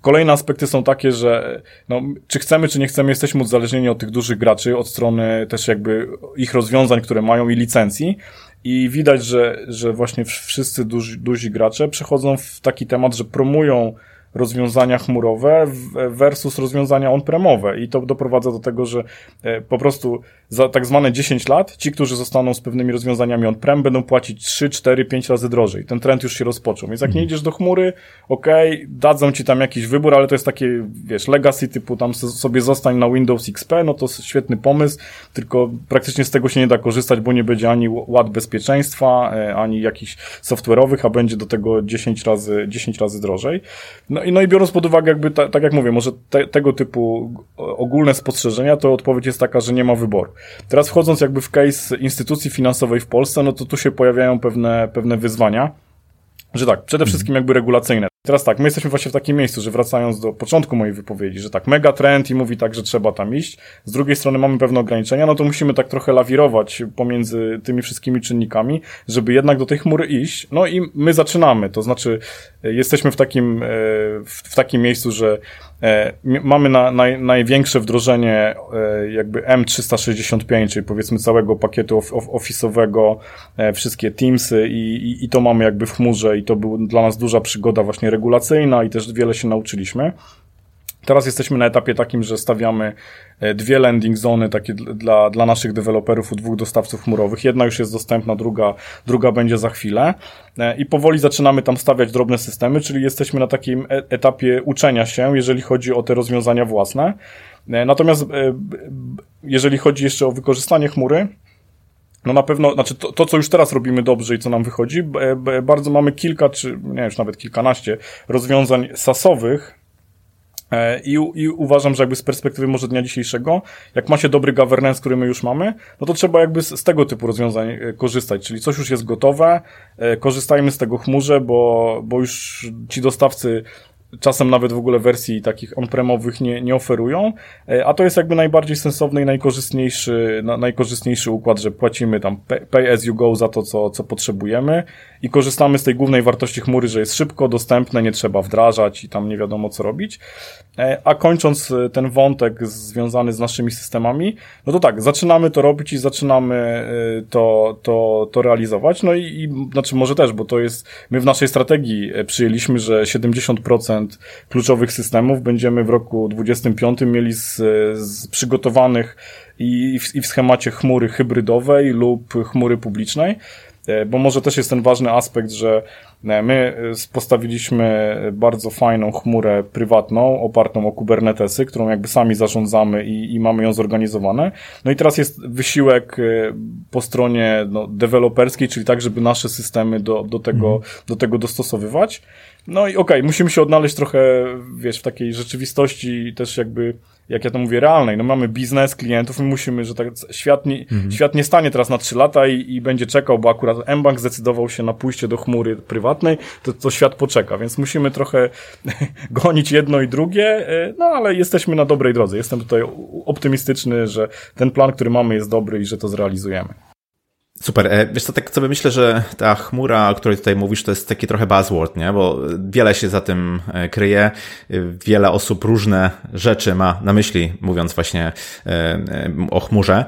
Kolejne aspekty są takie, że no, czy chcemy, czy nie chcemy, jesteśmy uzależnieni od tych dużych graczy, od strony też jakby ich rozwiązań, które mają i licencji. I widać, że, że właśnie wszyscy duzi, duzi gracze przechodzą w taki temat, że promują rozwiązania chmurowe versus rozwiązania on-premowe i to doprowadza do tego, że e, po prostu za tak zwane 10 lat ci, którzy zostaną z pewnymi rozwiązaniami on-prem będą płacić 3, 4, 5 razy drożej. Ten trend już się rozpoczął. Więc jak nie mhm. idziesz do chmury, okej, okay, dadzą ci tam jakiś wybór, ale to jest takie, wiesz, legacy typu tam sobie zostań na Windows XP, no to świetny pomysł, tylko praktycznie z tego się nie da korzystać, bo nie będzie ani ład bezpieczeństwa, e, ani jakichś software'owych, a będzie do tego 10 razy, 10 razy drożej. No no i biorąc pod uwagę jakby, ta, tak jak mówię, może te, tego typu ogólne spostrzeżenia, to odpowiedź jest taka, że nie ma wyboru. Teraz wchodząc jakby w case instytucji finansowej w Polsce, no to tu się pojawiają pewne, pewne wyzwania, że tak, przede mhm. wszystkim jakby regulacyjne. Teraz tak, my jesteśmy właśnie w takim miejscu, że wracając do początku mojej wypowiedzi, że tak, mega trend i mówi tak, że trzeba tam iść. Z drugiej strony mamy pewne ograniczenia, no to musimy tak trochę lawirować pomiędzy tymi wszystkimi czynnikami, żeby jednak do tej chmury iść. No i my zaczynamy, to znaczy e, jesteśmy w takim, e, w takim miejscu, że mamy na, naj, największe wdrożenie jakby M365, czyli powiedzmy całego pakietu office'owego, wszystkie Teamsy i, i, i to mamy jakby w chmurze i to była dla nas duża przygoda właśnie regulacyjna i też wiele się nauczyliśmy. Teraz jesteśmy na etapie takim, że stawiamy e, dwie landing zony takie dla, dla naszych deweloperów u dwóch dostawców chmurowych. Jedna już jest dostępna, druga, druga będzie za chwilę. E, I powoli zaczynamy tam stawiać drobne systemy, czyli jesteśmy na takim e, etapie uczenia się, jeżeli chodzi o te rozwiązania własne. Natomiast jeżeli chodzi jeszcze o wykorzystanie chmury, no na pewno, znaczy to, to, co już teraz robimy dobrze i co nam wychodzi, bardzo mamy kilka, czy nie już nawet kilkanaście rozwiązań sasowych, e, i, I uważam, że jakby z perspektywy może dnia dzisiejszego, jak ma się dobry governance, który my już mamy, no to trzeba jakby z, z tego typu rozwiązań e, korzystać, czyli coś już jest gotowe, e, korzystajmy z tego chmurze, bo, bo już ci dostawcy czasem nawet w ogóle wersji takich on-premowych nie, nie oferują, e, a to jest jakby najbardziej sensowny i najkorzystniejszy, na, najkorzystniejszy układ, że płacimy tam pay as you go za to, co, co potrzebujemy i korzystamy z tej głównej wartości chmury, że jest szybko, dostępne, nie trzeba wdrażać i tam nie wiadomo co robić. E, a kończąc e, ten wątek związany z naszymi systemami, no to tak, zaczynamy to robić i zaczynamy to, to, to realizować, no i, i znaczy może też, bo to jest, my w naszej strategii przyjęliśmy, że 70% kluczowych systemów będziemy w roku 2025 mieli z, z przygotowanych i w, i w schemacie chmury hybrydowej lub chmury publicznej e, bo może też jest ten ważny aspekt, że e, my e, postawiliśmy bardzo fajną chmurę prywatną, opartą o Kubernetesy, którą jakby sami zarządzamy i, i mamy ją zorganizowane. No i teraz jest wysiłek po stronie no, deweloperskiej, czyli tak, żeby nasze systemy do, do, tego, mhm. do tego dostosowywać. No i okej, okay, musimy się odnaleźć trochę, wiesz, w takiej rzeczywistości też jakby, jak ja to mówię, realnej. No mamy biznes, klientów, my musimy, że tak, świat nie, mhm. świat nie stanie teraz na trzy lata i, i będzie czekał, bo akurat mBank zdecydował się na pójście do chmury prywatnej, to, to świat poczeka, więc musimy trochę gonić jedno i drugie, e, no ale jesteśmy na dobrej drodze. Jestem tutaj optymistyczny, że ten plan, który mamy jest dobry i że to zrealizujemy. Super. E, wiesz co, tak sobie myślę, że ta chmura, o której tutaj mówisz, to jest taki trochę buzzword, nie? Bo wiele się za tym e, kryje. E, wiele osób różne rzeczy ma na myśli, mówiąc właśnie o chmurze.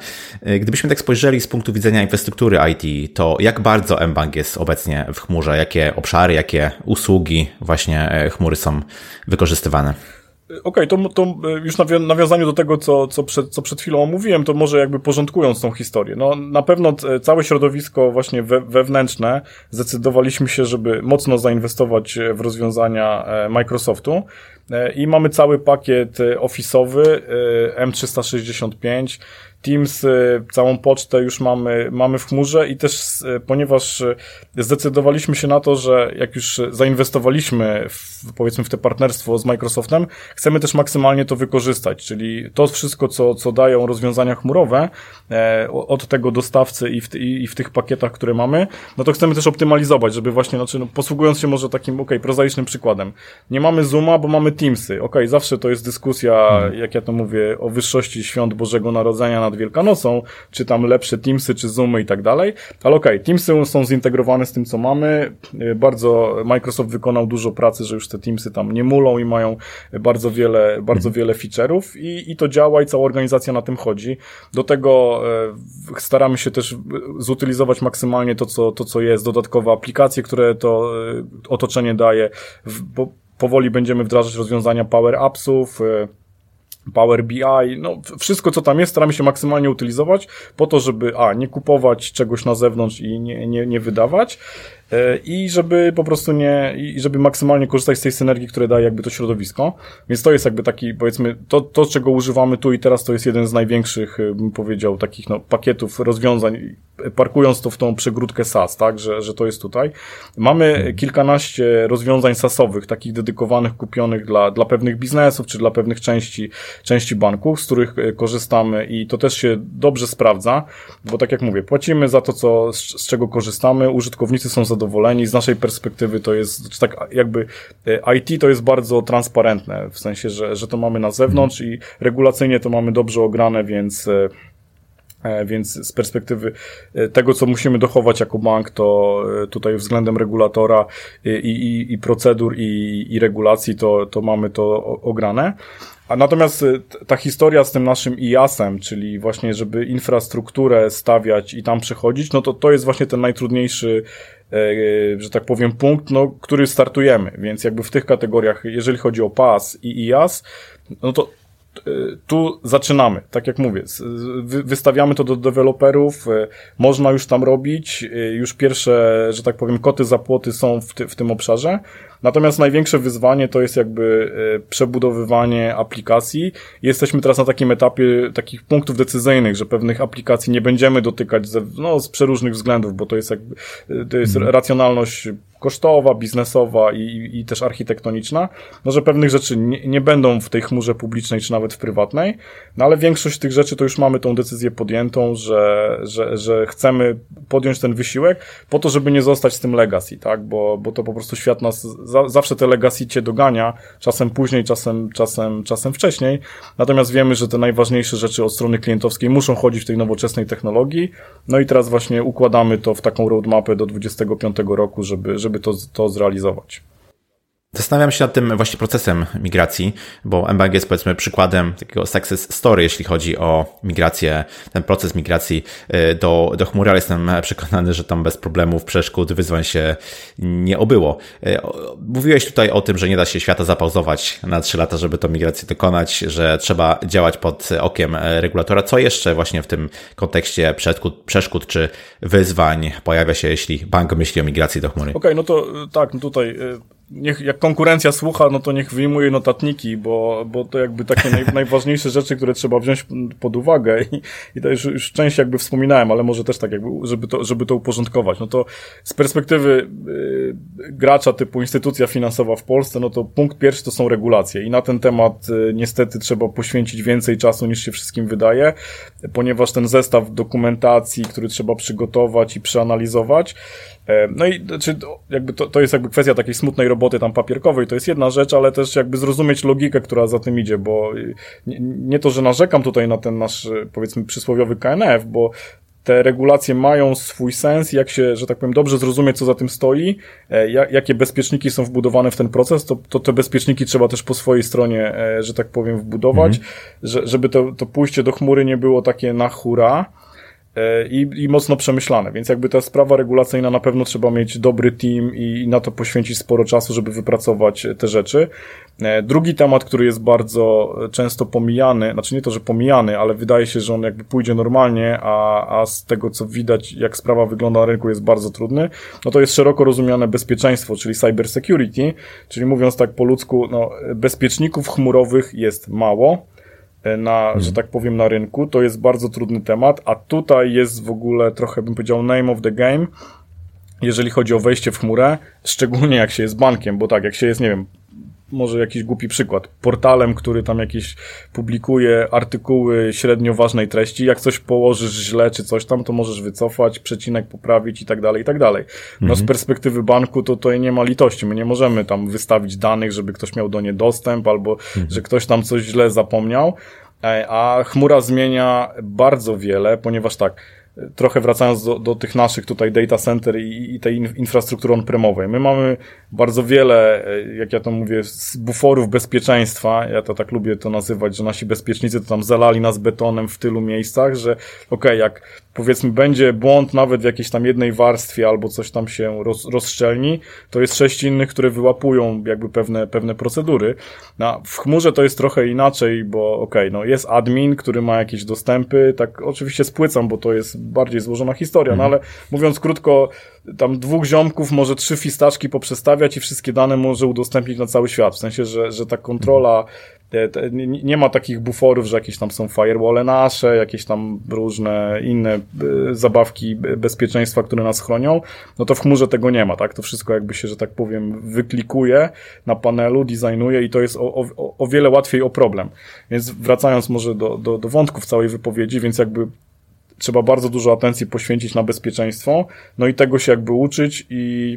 Gdybyśmy tak spojrzeli z punktu widzenia infrastruktury IT, to jak bardzo mBank jest obecnie w chmurze? Jakie obszary, jakie usługi właśnie chmury są wykorzystywane? Okej, okay, to, to już nawiązaniu do tego, co, co, przed, co przed chwilą omówiłem, to może jakby porządkując tą historię. No, na pewno całe środowisko właśnie we, wewnętrzne zdecydowaliśmy się, żeby mocno zainwestować w rozwiązania e, Microsoftu e, i mamy cały pakiet Office'owy e, M365, Teams, całą pocztę już mamy, mamy w chmurze i też ponieważ zdecydowaliśmy się na to, że jak już zainwestowaliśmy w, powiedzmy w te partnerstwo z Microsoftem, chcemy też maksymalnie to wykorzystać, czyli to wszystko, co, co dają rozwiązania chmurowe e, od tego dostawcy i w, i, i w tych pakietach, które mamy, no to chcemy też optymalizować, żeby właśnie, znaczy, no, posługując się może takim, ok, prozaicznym przykładem. Nie mamy Zooma, bo mamy Teamsy. Ok, zawsze to jest dyskusja, hmm. jak ja to mówię, o wyższości świąt Bożego Narodzenia nad Wielkanocą, czy tam lepsze Teamsy, czy Zoomy i tak dalej. Ale okej, okay, Teamsy są zintegrowane z tym, co mamy. Y, bardzo Microsoft wykonał dużo pracy, że już te Teamsy tam nie mulą i mają bardzo wiele, bardzo mhm. wiele feature'ów i, i to działa i cała organizacja na tym chodzi. Do tego e, staramy się też zutylizować maksymalnie to, co, to, co jest, dodatkowe aplikacje, które to e, otoczenie daje. W, bo powoli będziemy wdrażać rozwiązania Power Appsów, e, Power BI, no wszystko co tam jest staramy się maksymalnie utylizować po to, żeby a, nie kupować czegoś na zewnątrz i nie, nie, nie wydawać, i żeby po prostu nie, i żeby maksymalnie korzystać z tej synergii, które daje jakby to środowisko. Więc to jest jakby taki, powiedzmy, to, to czego używamy tu i teraz, to jest jeden z największych, e, bym powiedział, takich no, pakietów rozwiązań, parkując to w tą przegródkę SaaS, tak, że, że to jest tutaj. Mamy kilkanaście rozwiązań SaaSowych, takich dedykowanych, kupionych dla, dla pewnych biznesów, czy dla pewnych części, części banków, z których e, korzystamy i to też się dobrze sprawdza, bo tak jak mówię, płacimy za to, co, z, z czego korzystamy, użytkownicy są zadowoleni zadowoleni. Z naszej perspektywy to jest, czy tak jakby e, IT to jest bardzo transparentne, w sensie, że, że to mamy na zewnątrz i regulacyjnie to mamy dobrze ograne, więc e, e, więc z perspektywy tego, co musimy dochować jako bank, to tutaj względem regulatora i, i, i procedur i, i regulacji, to, to mamy to ograne. A natomiast ta historia z tym naszym IAS-em, czyli właśnie, żeby infrastrukturę stawiać i tam przechodzić, no to to jest właśnie ten najtrudniejszy że tak powiem, punkt, no, który startujemy. Więc jakby w tych kategoriach, jeżeli chodzi o PAS i IAS, no to e, tu zaczynamy, tak jak mówię, wystawiamy to do deweloperów, e, można już tam robić, już pierwsze, że tak powiem, koty zapłoty są w, ty, w tym obszarze, Natomiast największe wyzwanie to jest jakby e, przebudowywanie aplikacji. Jesteśmy teraz na takim etapie takich punktów decyzyjnych, że pewnych aplikacji nie będziemy dotykać ze, no, z przeróżnych względów, bo to jest jakby, e, to jest mhm. racjonalność kosztowa, biznesowa i, i też architektoniczna, no że pewnych rzeczy nie, nie, będą w tej chmurze publicznej czy nawet w prywatnej, no ale większość tych rzeczy to już mamy tą decyzję podjętą, że, że, że chcemy podjąć ten wysiłek po to, żeby nie zostać z tym legacy, tak, bo, bo to po prostu świat nas, za, zawsze te legacy cię dogania, czasem później, czasem, czasem, czasem wcześniej, natomiast wiemy, że te najważniejsze rzeczy od strony klientowskiej muszą chodzić w tej nowoczesnej technologii, no i teraz właśnie układamy to w taką roadmapę do 25 roku, żeby, żeby żeby to, to zrealizować. Zastanawiam się nad tym właśnie procesem migracji, bo mBank jest powiedzmy przykładem takiego success story, jeśli chodzi o migrację, ten proces migracji y, do, do chmury, ale jestem przekonany, że tam bez problemów, przeszkód, wyzwań się nie obyło. Y, mówiłeś tutaj o tym, że nie da się świata zapauzować na trzy lata, żeby tą migrację dokonać, że trzeba działać pod okiem regulatora. Co jeszcze właśnie w tym kontekście przeszkód, przeszkód czy wyzwań pojawia się, jeśli bank myśli o migracji do chmury? Okej, okay, no to tak, no tutaj y, niech, jak konkurencja słucha, no to niech wyjmuje notatniki, bo, bo to jakby takie naj, najważniejsze rzeczy, które trzeba wziąć pod uwagę i, i to już, już część jakby wspominałem, ale może też tak jakby, żeby to, żeby to uporządkować. No to z perspektywy y, gracza typu instytucja finansowa w Polsce, no to punkt pierwszy to są regulacje i na ten temat y, niestety trzeba poświęcić więcej czasu niż się wszystkim wydaje, ponieważ ten zestaw dokumentacji, który trzeba przygotować i przeanalizować, no i czy jakby to, to jest jakby kwestia takiej smutnej roboty tam papierkowej, to jest jedna rzecz, ale też jakby zrozumieć logikę, która za tym idzie, bo nie, nie to, że narzekam tutaj na ten nasz powiedzmy przysłowiowy KNF, bo te regulacje mają swój sens, jak się, że tak powiem, dobrze zrozumie, co za tym stoi, e, jakie bezpieczniki są wbudowane w ten proces, to, to te bezpieczniki trzeba też po swojej stronie, e, że tak powiem, wbudować, mhm. że, żeby to, to pójście do chmury nie było takie na hura, E, i, i mocno przemyślane, więc jakby ta sprawa regulacyjna na pewno trzeba mieć dobry team i, i na to poświęcić sporo czasu, żeby wypracować te rzeczy. E, drugi temat, który jest bardzo często pomijany, znaczy nie to, że pomijany, ale wydaje się, że on jakby pójdzie normalnie, a, a z tego co widać, jak sprawa wygląda na rynku jest bardzo trudny, no to jest szeroko rozumiane bezpieczeństwo, czyli cyber security, czyli mówiąc tak po ludzku, no, bezpieczników chmurowych jest mało, E, na, hmm. że tak powiem, na rynku. To jest bardzo trudny temat, a tutaj jest w ogóle trochę, bym powiedział, name of the game, jeżeli chodzi o wejście w chmurę, szczególnie jak się jest bankiem, bo tak, jak się jest, nie wiem, może jakiś głupi przykład, portalem, który tam jakieś publikuje artykuły średnio ważnej treści, jak coś położysz źle czy coś tam, to możesz wycofać, przecinek poprawić i tak dalej, i tak dalej. No z mhm. perspektywy banku to to nie ma litości, my nie możemy tam wystawić danych, żeby ktoś miał do nie dostęp albo, mhm. że ktoś tam coś źle zapomniał, e, a chmura zmienia bardzo wiele, ponieważ tak, trochę wracając do, do tych naszych tutaj data center i, i tej infrastruktury on-premowej. My mamy bardzo wiele, e, jak ja to mówię, buforów bezpieczeństwa. Ja to tak lubię to nazywać, że nasi bezpiecznicy to tam zalali nas betonem w tylu miejscach, że okej, okay, jak powiedzmy będzie błąd nawet w jakiejś tam jednej warstwie albo coś tam się roz, rozszczelni, to jest sześć innych, które wyłapują jakby pewne, pewne procedury. No, w chmurze to jest trochę inaczej, bo okej, okay, no jest admin, który ma jakieś dostępy, tak oczywiście spłycam, bo to jest bardziej złożona historia, no ale mówiąc krótko, tam dwóch ziomków może trzy fistaczki poprzestawiać i wszystkie dane może udostępnić na cały świat. W sensie, że, że ta kontrola nie ma takich buforów, że jakieś tam są firewall nasze, jakieś tam różne inne e, zabawki bezpieczeństwa, które nas chronią, no to w chmurze tego nie ma, tak? To wszystko jakby się, że tak powiem, wyklikuje na panelu, designuje i to jest o, o, o wiele łatwiej o problem. Więc wracając może do, do, do wątków całej wypowiedzi, więc jakby trzeba bardzo dużo atencji poświęcić na bezpieczeństwo, no i tego się jakby uczyć i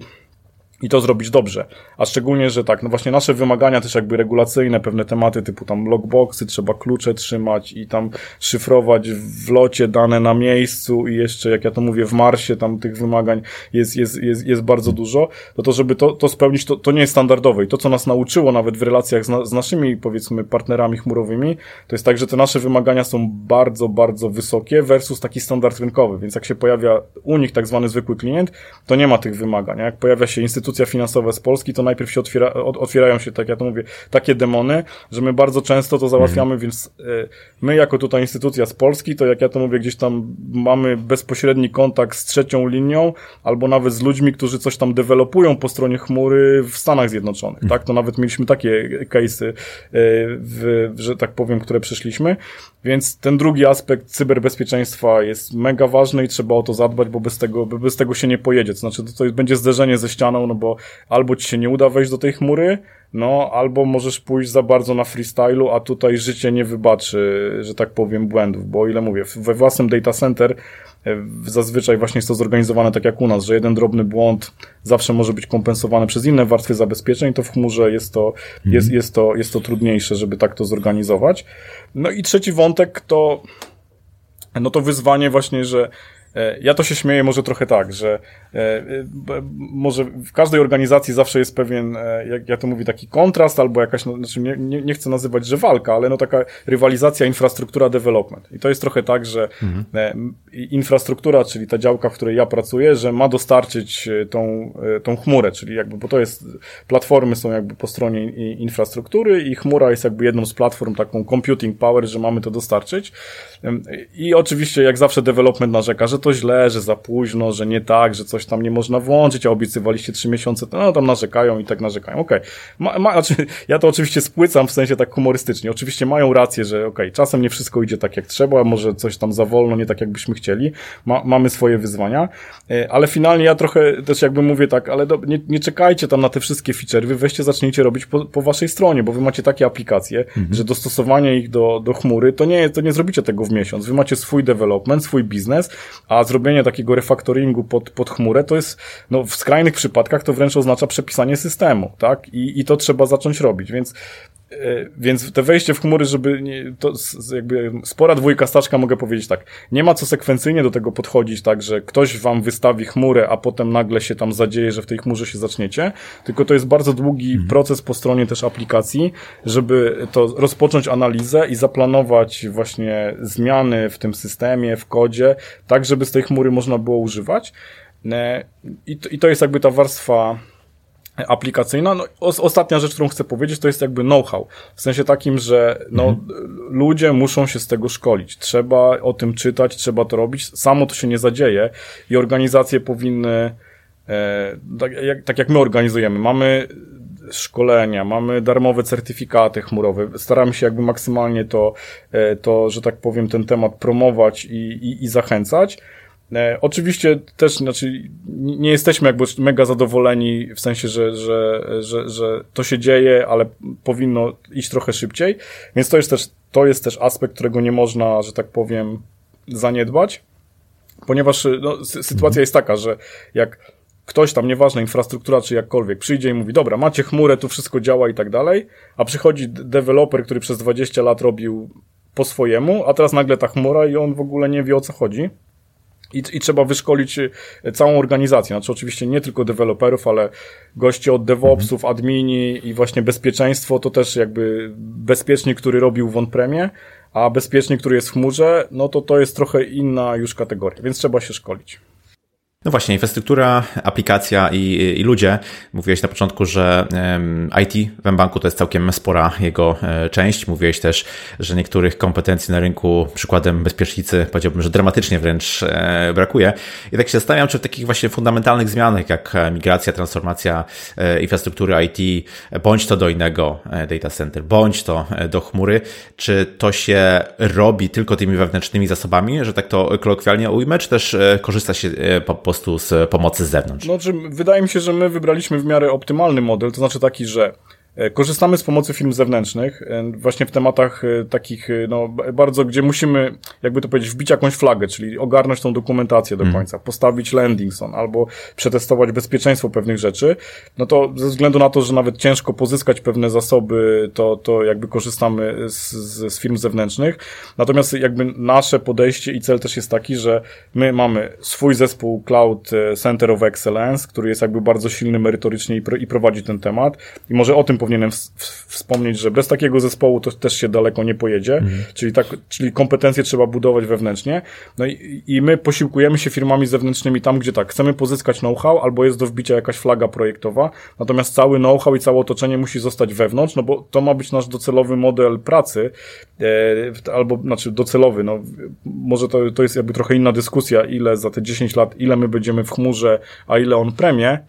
i to zrobić dobrze. A szczególnie, że tak, no właśnie nasze wymagania też jakby regulacyjne, pewne tematy typu tam lockboxy, trzeba klucze trzymać i tam szyfrować w locie dane na miejscu i jeszcze, jak ja to mówię, w Marsie tam tych wymagań jest, jest, jest, jest bardzo dużo, to to, żeby to, to spełnić, to, to nie jest standardowe. I to, co nas nauczyło nawet w relacjach z, na, z naszymi, powiedzmy, partnerami chmurowymi, to jest tak, że te nasze wymagania są bardzo, bardzo wysokie versus taki standard rynkowy. Więc jak się pojawia u nich tak zwany zwykły klient, to nie ma tych wymagań. Jak pojawia się instytucja instytucja finansowa z Polski, to najpierw się otwiera, otwierają się, tak ja to mówię, takie demony, że my bardzo często to załatwiamy, więc y, my jako tutaj instytucja z Polski, to jak ja to mówię, gdzieś tam mamy bezpośredni kontakt z trzecią linią, albo nawet z ludźmi, którzy coś tam dewelopują po stronie chmury w Stanach Zjednoczonych, tak? To nawet mieliśmy takie case'y, y, że tak powiem, które przeszliśmy, więc ten drugi aspekt cyberbezpieczeństwa jest mega ważny i trzeba o to zadbać, bo bez tego, bez tego się nie pojedzie. To znaczy, to, to będzie zderzenie ze ścianą, no bo albo ci się nie uda wejść do tej chmury, no albo możesz pójść za bardzo na freestylu, a tutaj życie nie wybaczy, że tak powiem, błędów, bo o ile mówię, we własnym data center e, zazwyczaj właśnie jest to zorganizowane tak jak u nas, że jeden drobny błąd zawsze może być kompensowany przez inne warstwy zabezpieczeń, to w chmurze jest to, mhm. jest, jest to, jest to trudniejsze, żeby tak to zorganizować. No i trzeci wątek to, no to wyzwanie właśnie, że ja to się śmieję może trochę tak, że E, e, może w każdej organizacji zawsze jest pewien, e, jak ja to mówię, taki kontrast albo jakaś, no, znaczy nie, nie, nie chcę nazywać, że walka, ale no taka rywalizacja infrastruktura development. I to jest trochę tak, że mhm. infrastruktura, czyli ta działka, w której ja pracuję, że ma dostarczyć tą, tą chmurę, czyli jakby, bo to jest, platformy są jakby po stronie infrastruktury i chmura jest jakby jedną z platform, taką computing power, że mamy to dostarczyć. I oczywiście, jak zawsze development narzeka, że to źle, że za późno, że nie tak, że coś tam nie można włączyć, a obiecywaliście trzy miesiące, to no tam narzekają i tak narzekają. Okej. Okay. Ma, znaczy, ja to oczywiście spłycam w sensie tak humorystycznie. Oczywiście mają rację, że okej, okay, czasem nie wszystko idzie tak jak trzeba, może coś tam za wolno, nie tak jakbyśmy chcieli. Ma, mamy swoje wyzwania, e, ale finalnie ja trochę też jakby mówię tak, ale do, nie, nie czekajcie tam na te wszystkie feature, wy weźcie, zacznijcie robić po, po waszej stronie, bo wy macie takie aplikacje, mhm. że dostosowanie ich do, do chmury, to nie, to nie zrobicie tego w miesiąc. Wy macie swój development, swój biznes, a zrobienie takiego refactoringu pod, pod chmurę to jest, no w skrajnych przypadkach to wręcz oznacza przepisanie systemu, tak? I, i to trzeba zacząć robić, więc więc te wejście w chmury, żeby nie, to jakby spora dwójka staczka, mogę powiedzieć tak. Nie ma co sekwencyjnie do tego podchodzić, tak, że ktoś wam wystawi chmurę, a potem nagle się tam zadzieje, że w tej chmurze się zaczniecie, tylko to jest bardzo długi mhm. proces po stronie też aplikacji, żeby to rozpocząć analizę i zaplanować właśnie zmiany w tym systemie, w kodzie, tak, żeby z tej chmury można było używać. E, I to, i to jest jakby ta warstwa aplikacyjna. No, ostatnia rzecz, którą chcę powiedzieć, to jest jakby know-how. W sensie takim, że no, mhm. ludzie muszą się z tego szkolić. Trzeba o tym czytać, trzeba to robić. Samo to się nie zadzieje i organizacje powinny, e, tak, jak, tak jak my organizujemy, mamy szkolenia, mamy darmowe certyfikaty chmurowe. Staramy się jakby maksymalnie to, e, to że tak powiem, ten temat promować i, i, i zachęcać. E, oczywiście też, znaczy, nie jesteśmy jakby mega zadowoleni w sensie, że, że, że, że to się dzieje, ale powinno iść trochę szybciej, więc to jest też, to jest też aspekt, którego nie można, że tak powiem, zaniedbać, ponieważ no, sytuacja mhm. jest taka, że jak ktoś tam, nieważne, infrastruktura czy jakkolwiek, przyjdzie i mówi, dobra, macie chmurę, tu wszystko działa i tak dalej, a przychodzi deweloper, który przez 20 lat robił po swojemu, a teraz nagle ta chmura i on w ogóle nie wie o co chodzi, i, I trzeba wyszkolić y, całą organizację. Znaczy, oczywiście nie tylko deweloperów, ale gości od DevOpsów, mhm. admini i właśnie bezpieczeństwo to też jakby bezpiecznik, który robił w on-premie, a bezpiecznik, który jest w chmurze, no to to jest trochę inna już kategoria, więc trzeba się szkolić. No właśnie, infrastruktura, aplikacja i, i ludzie. Mówiłeś na początku, że IT w mBanku to jest całkiem spora jego e, część. Mówiłeś też, że niektórych kompetencji na rynku, przykładem bezpiecznicy, powiedziałbym, że dramatycznie wręcz e, brakuje. I tak się zastanawiam, czy w takich właśnie fundamentalnych zmianach, jak migracja, transformacja e, infrastruktury IT, bądź to do innego data center, bądź to do chmury, czy to się robi tylko tymi wewnętrznymi zasobami, że tak to kolokwialnie ujmę, czy też korzysta się po, po prostu z pomocy z zewnątrz. Znaczy, wydaje mi się, że my wybraliśmy w miarę optymalny model, to znaczy taki, że korzystamy z pomocy firm zewnętrznych, e, właśnie w tematach e, takich, no, bardzo, gdzie musimy, jakby to powiedzieć, wbić jakąś flagę, czyli ogarnąć tą dokumentację do mhm. końca, mm. postawić landing zone albo przetestować bezpieczeństwo pewnych rzeczy, no to ze względu na to, że nawet ciężko pozyskać pewne zasoby, to, to jakby korzystamy z, z, z firm zewnętrznych. Natomiast jakby nasze podejście i cel też jest taki, że my mamy swój zespół Cloud Center of Excellence, który jest jakby bardzo silny merytorycznie i, pr i prowadzi ten temat i może o tym powinienem wspomnieć, że bez takiego zespołu to też się daleko nie pojedzie, mhm. czyli, tak, czyli kompetencje trzeba budować wewnętrznie. No i, i my posiłkujemy się firmami zewnętrznymi tam, gdzie tak, chcemy pozyskać know-how, albo jest do wbicia jakaś flaga projektowa, natomiast cały know-how i całe otoczenie musi zostać wewnątrz, no bo to ma być nasz docelowy model pracy, e, albo, znaczy docelowy, no może to, to jest jakby trochę inna dyskusja, ile za te 10 lat, ile my będziemy w chmurze, a ile on premie,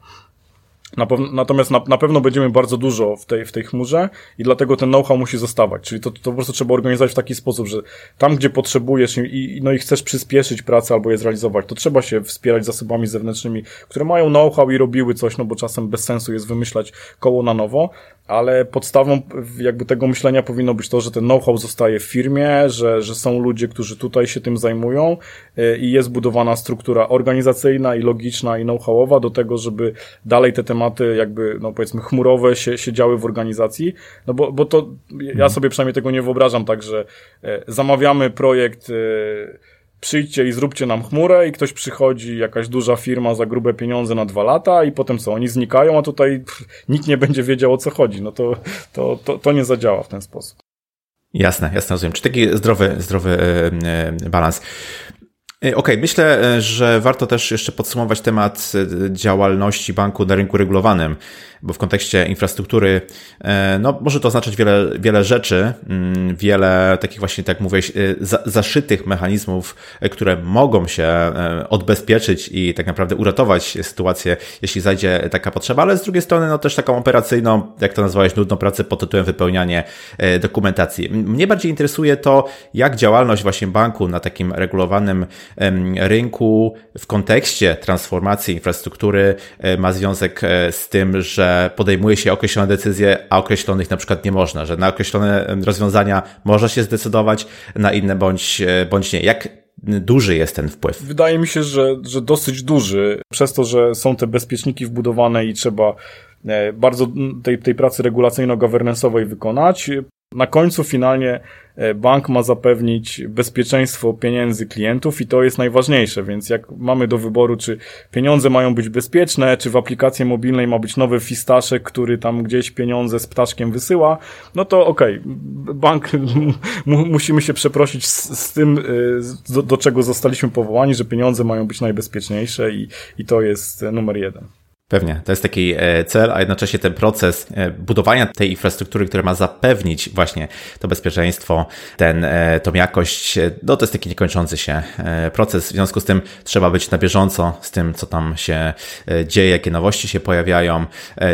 Natomiast na, na pewno będziemy bardzo dużo w tej, w tej chmurze i dlatego ten know-how musi zostawać. Czyli to, to po prostu trzeba organizować w taki sposób, że tam, gdzie potrzebujesz i, no i chcesz przyspieszyć pracę albo je zrealizować, to trzeba się wspierać zasobami zewnętrznymi, które mają know-how i robiły coś, no bo czasem bez sensu jest wymyślać koło na nowo, ale podstawą jakby tego myślenia powinno być to, że ten know-how zostaje w firmie, że, że są ludzie, którzy tutaj się tym zajmują y, i jest budowana struktura organizacyjna i logiczna i know-howowa do tego, żeby dalej te tematy jakby, no powiedzmy chmurowe się, się działy w organizacji, no bo, bo to ja mhm. sobie przynajmniej tego nie wyobrażam tak, że e, zamawiamy projekt y, przyjdźcie i zróbcie nam chmurę i ktoś przychodzi, jakaś duża firma za grube pieniądze na dwa lata i potem co, oni znikają, a tutaj pff, nikt nie będzie wiedział o co chodzi. No to, to, to, to nie zadziała w ten sposób. Jasne, jasne, rozumiem. Czy taki zdrowy, zdrowy yy, balans. E, okej, okay, myślę, że warto też jeszcze podsumować temat działalności banku na rynku regulowanym bo w kontekście infrastruktury, e, no może to oznaczać wiele, wiele rzeczy, mm, wiele takich właśnie, tak mówię, zaszytych mechanizmów, e, które mogą się e, odbezpieczyć i tak naprawdę uratować sytuację, jeśli zajdzie taka potrzeba, ale z drugiej strony, no też taką operacyjną, jak to nazwałeś, nudną pracę pod tytułem wypełnianie dokumentacji. Mnie bardziej interesuje to, jak działalność właśnie banku na takim regulowanym rynku w kontekście transformacji infrastruktury ma związek z tym, że podejmuje się określone decyzje, a określonych na przykład nie można, że na określone rozwiązania można się zdecydować, na inne bądź, e, bądź nie. Jak duży jest ten wpływ? Wydaje mi się, że, że dosyć duży, przez to, że są te bezpieczniki wbudowane i trzeba bardzo tej, tej pracy regulacyjno-governance'owej wykonać. Na końcu finalnie e, bank ma zapewnić bezpieczeństwo pieniędzy klientów i to jest najważniejsze, więc jak mamy do wyboru, czy pieniądze mają być bezpieczne, czy w aplikacji mobilnej ma być nowy fistaszek, który tam gdzieś pieniądze z ptaszkiem wysyła, no to okej, okay, bank musimy się przeprosić z, z tym, e, do, do, czego zostaliśmy powołani, że pieniądze mają być najbezpieczniejsze i, i to jest numer jeden. Pewnie, to jest taki e, cel, a jednocześnie ten proces e, budowania tej infrastruktury, która ma zapewnić właśnie to bezpieczeństwo, ten, e, tą jakość, no to jest taki niekończący się proces. W związku z tym trzeba być na bieżąco z tym, co tam się dzieje, jakie nowości się pojawiają,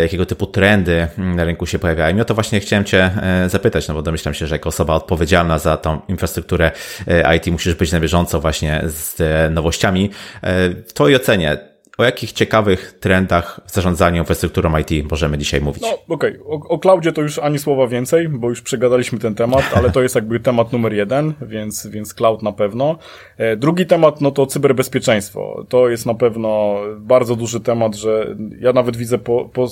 jakiego typu trendy na rynku się pojawiają. I o to właśnie chciałem Cię zapytać, no bo domyślam się, że jako osoba odpowiedzialna za tą infrastrukturę IT musisz być na bieżąco właśnie z nowościami. W Twojej ocenie, o jakich ciekawych trendach w zarządzaniu infrastrukturą IT możemy dzisiaj mówić? No okej, okay. o, cloudzie to już ani słowa więcej, bo już przegadaliśmy ten temat, ale to jest jakby temat numer jeden, więc, więc cloud na pewno. E, drugi temat, no to cyberbezpieczeństwo. To jest na pewno bardzo duży temat, że ja nawet widzę po, po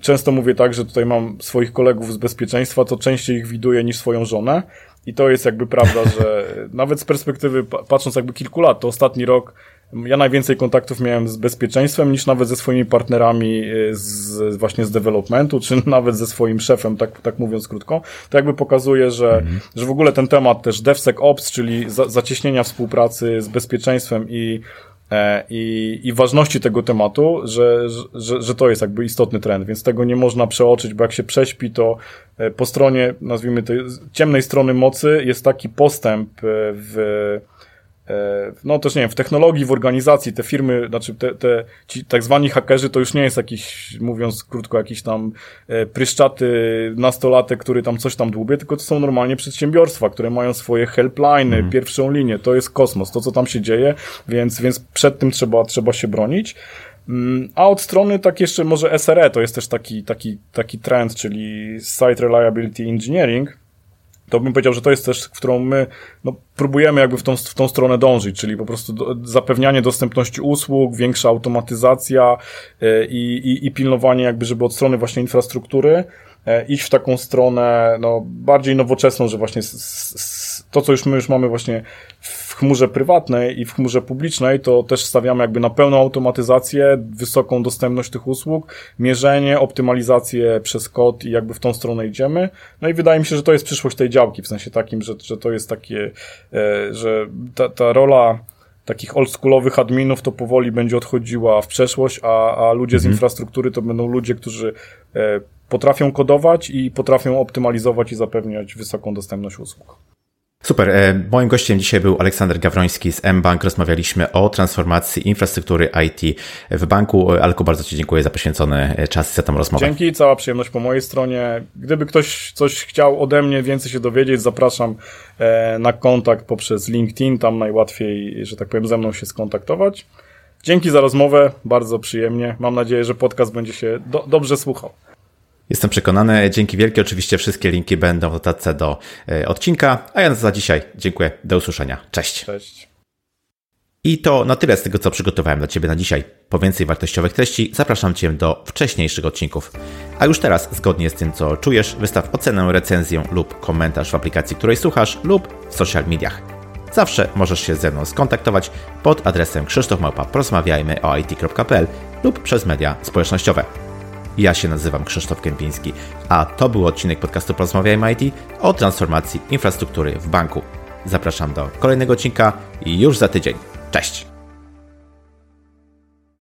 często mówię tak, że tutaj mam swoich kolegów z bezpieczeństwa, to częściej ich widuję niż swoją żonę. I to jest jakby prawda, że nawet z perspektywy, patrząc jakby kilku lat, to ostatni rok ja najwięcej kontaktów miałem z bezpieczeństwem niż nawet ze swoimi partnerami y, z, właśnie z developmentu, czy nawet ze swoim szefem, tak, tak mówiąc krótko. To jakby pokazuje, że, mhm. że w ogóle ten temat też DevSecOps, czyli za, zacieśnienia współpracy z bezpieczeństwem i e, i, i ważności tego tematu, że, że, że to jest jakby istotny trend, więc tego nie można przeoczyć, bo jak się prześpi, to e, po stronie, nazwijmy tej ciemnej strony mocy jest taki postęp e, w no też nie wiem, w technologii, w organizacji te firmy, znaczy te, te ci tak zwani hakerzy to już nie jest jakiś, mówiąc krótko, jakiś tam e, pryszczaty nastolatek, który tam coś tam dłubie, tylko to są normalnie przedsiębiorstwa, które mają swoje helpliny, mm. pierwszą linię, to jest kosmos, to co tam się dzieje, więc, więc przed tym trzeba, trzeba się bronić. Mm, a od strony tak jeszcze może SRE to jest też taki, taki, taki trend, czyli Site Reliability Engineering, to bym powiedział, że to jest też, w którą my no, próbujemy jakby w tą, w tą stronę dążyć, czyli po prostu do, zapewnianie dostępności usług, większa automatyzacja yy, i, i pilnowanie jakby, żeby od strony właśnie infrastruktury yy, iść w taką stronę no, bardziej nowoczesną, że właśnie to, co już my już mamy właśnie w chmurze prywatnej i w chmurze publicznej, to też stawiamy jakby na pełną automatyzację, wysoką dostępność tych usług, mierzenie, optymalizację przez kod i jakby w tą stronę idziemy. No i wydaje mi się, że to jest przyszłość tej działki, w sensie takim, że, że to jest takie, e, że ta, ta rola takich oldschoolowych adminów to powoli będzie odchodziła w przeszłość, a, a ludzie z mhm. infrastruktury to będą ludzie, którzy e, potrafią kodować i potrafią optymalizować i zapewniać wysoką dostępność usług. Super. E, moim gościem dzisiaj był Aleksander Gawroński z mBank. Rozmawialiśmy o transformacji infrastruktury IT w banku. Alku, bardzo Ci dziękuję za poświęcony e, czas i za tą rozmowę. Dzięki, cała przyjemność po mojej stronie. Gdyby ktoś coś chciał ode mnie więcej się dowiedzieć, zapraszam e, na kontakt poprzez LinkedIn. Tam najłatwiej, że tak powiem, ze mną się skontaktować. Dzięki za rozmowę, bardzo przyjemnie. Mam nadzieję, że podcast będzie się do dobrze słuchał. Jestem przekonany. Dzięki wielkie. Oczywiście wszystkie linki będą w notatce do e, odcinka. A ja za dzisiaj dziękuję. Do usłyszenia. Cześć. Cześć. I to na tyle z tego, co przygotowałem dla Ciebie na dzisiaj. Po więcej wartościowych treści zapraszam Cię do wcześniejszych odcinków. A już teraz, zgodnie z tym, co czujesz, wystaw ocenę, recenzję lub komentarz w aplikacji, której słuchasz lub w social mediach. Zawsze możesz się ze mną skontaktować pod adresem krzysztofmałpa o it.pl lub przez media społecznościowe. Ja się nazywam Krzysztof Kępiński, a to był odcinek podcastu Porozmawiajmy IT o transformacji infrastruktury w banku. Zapraszam do kolejnego odcinka już za tydzień. Cześć!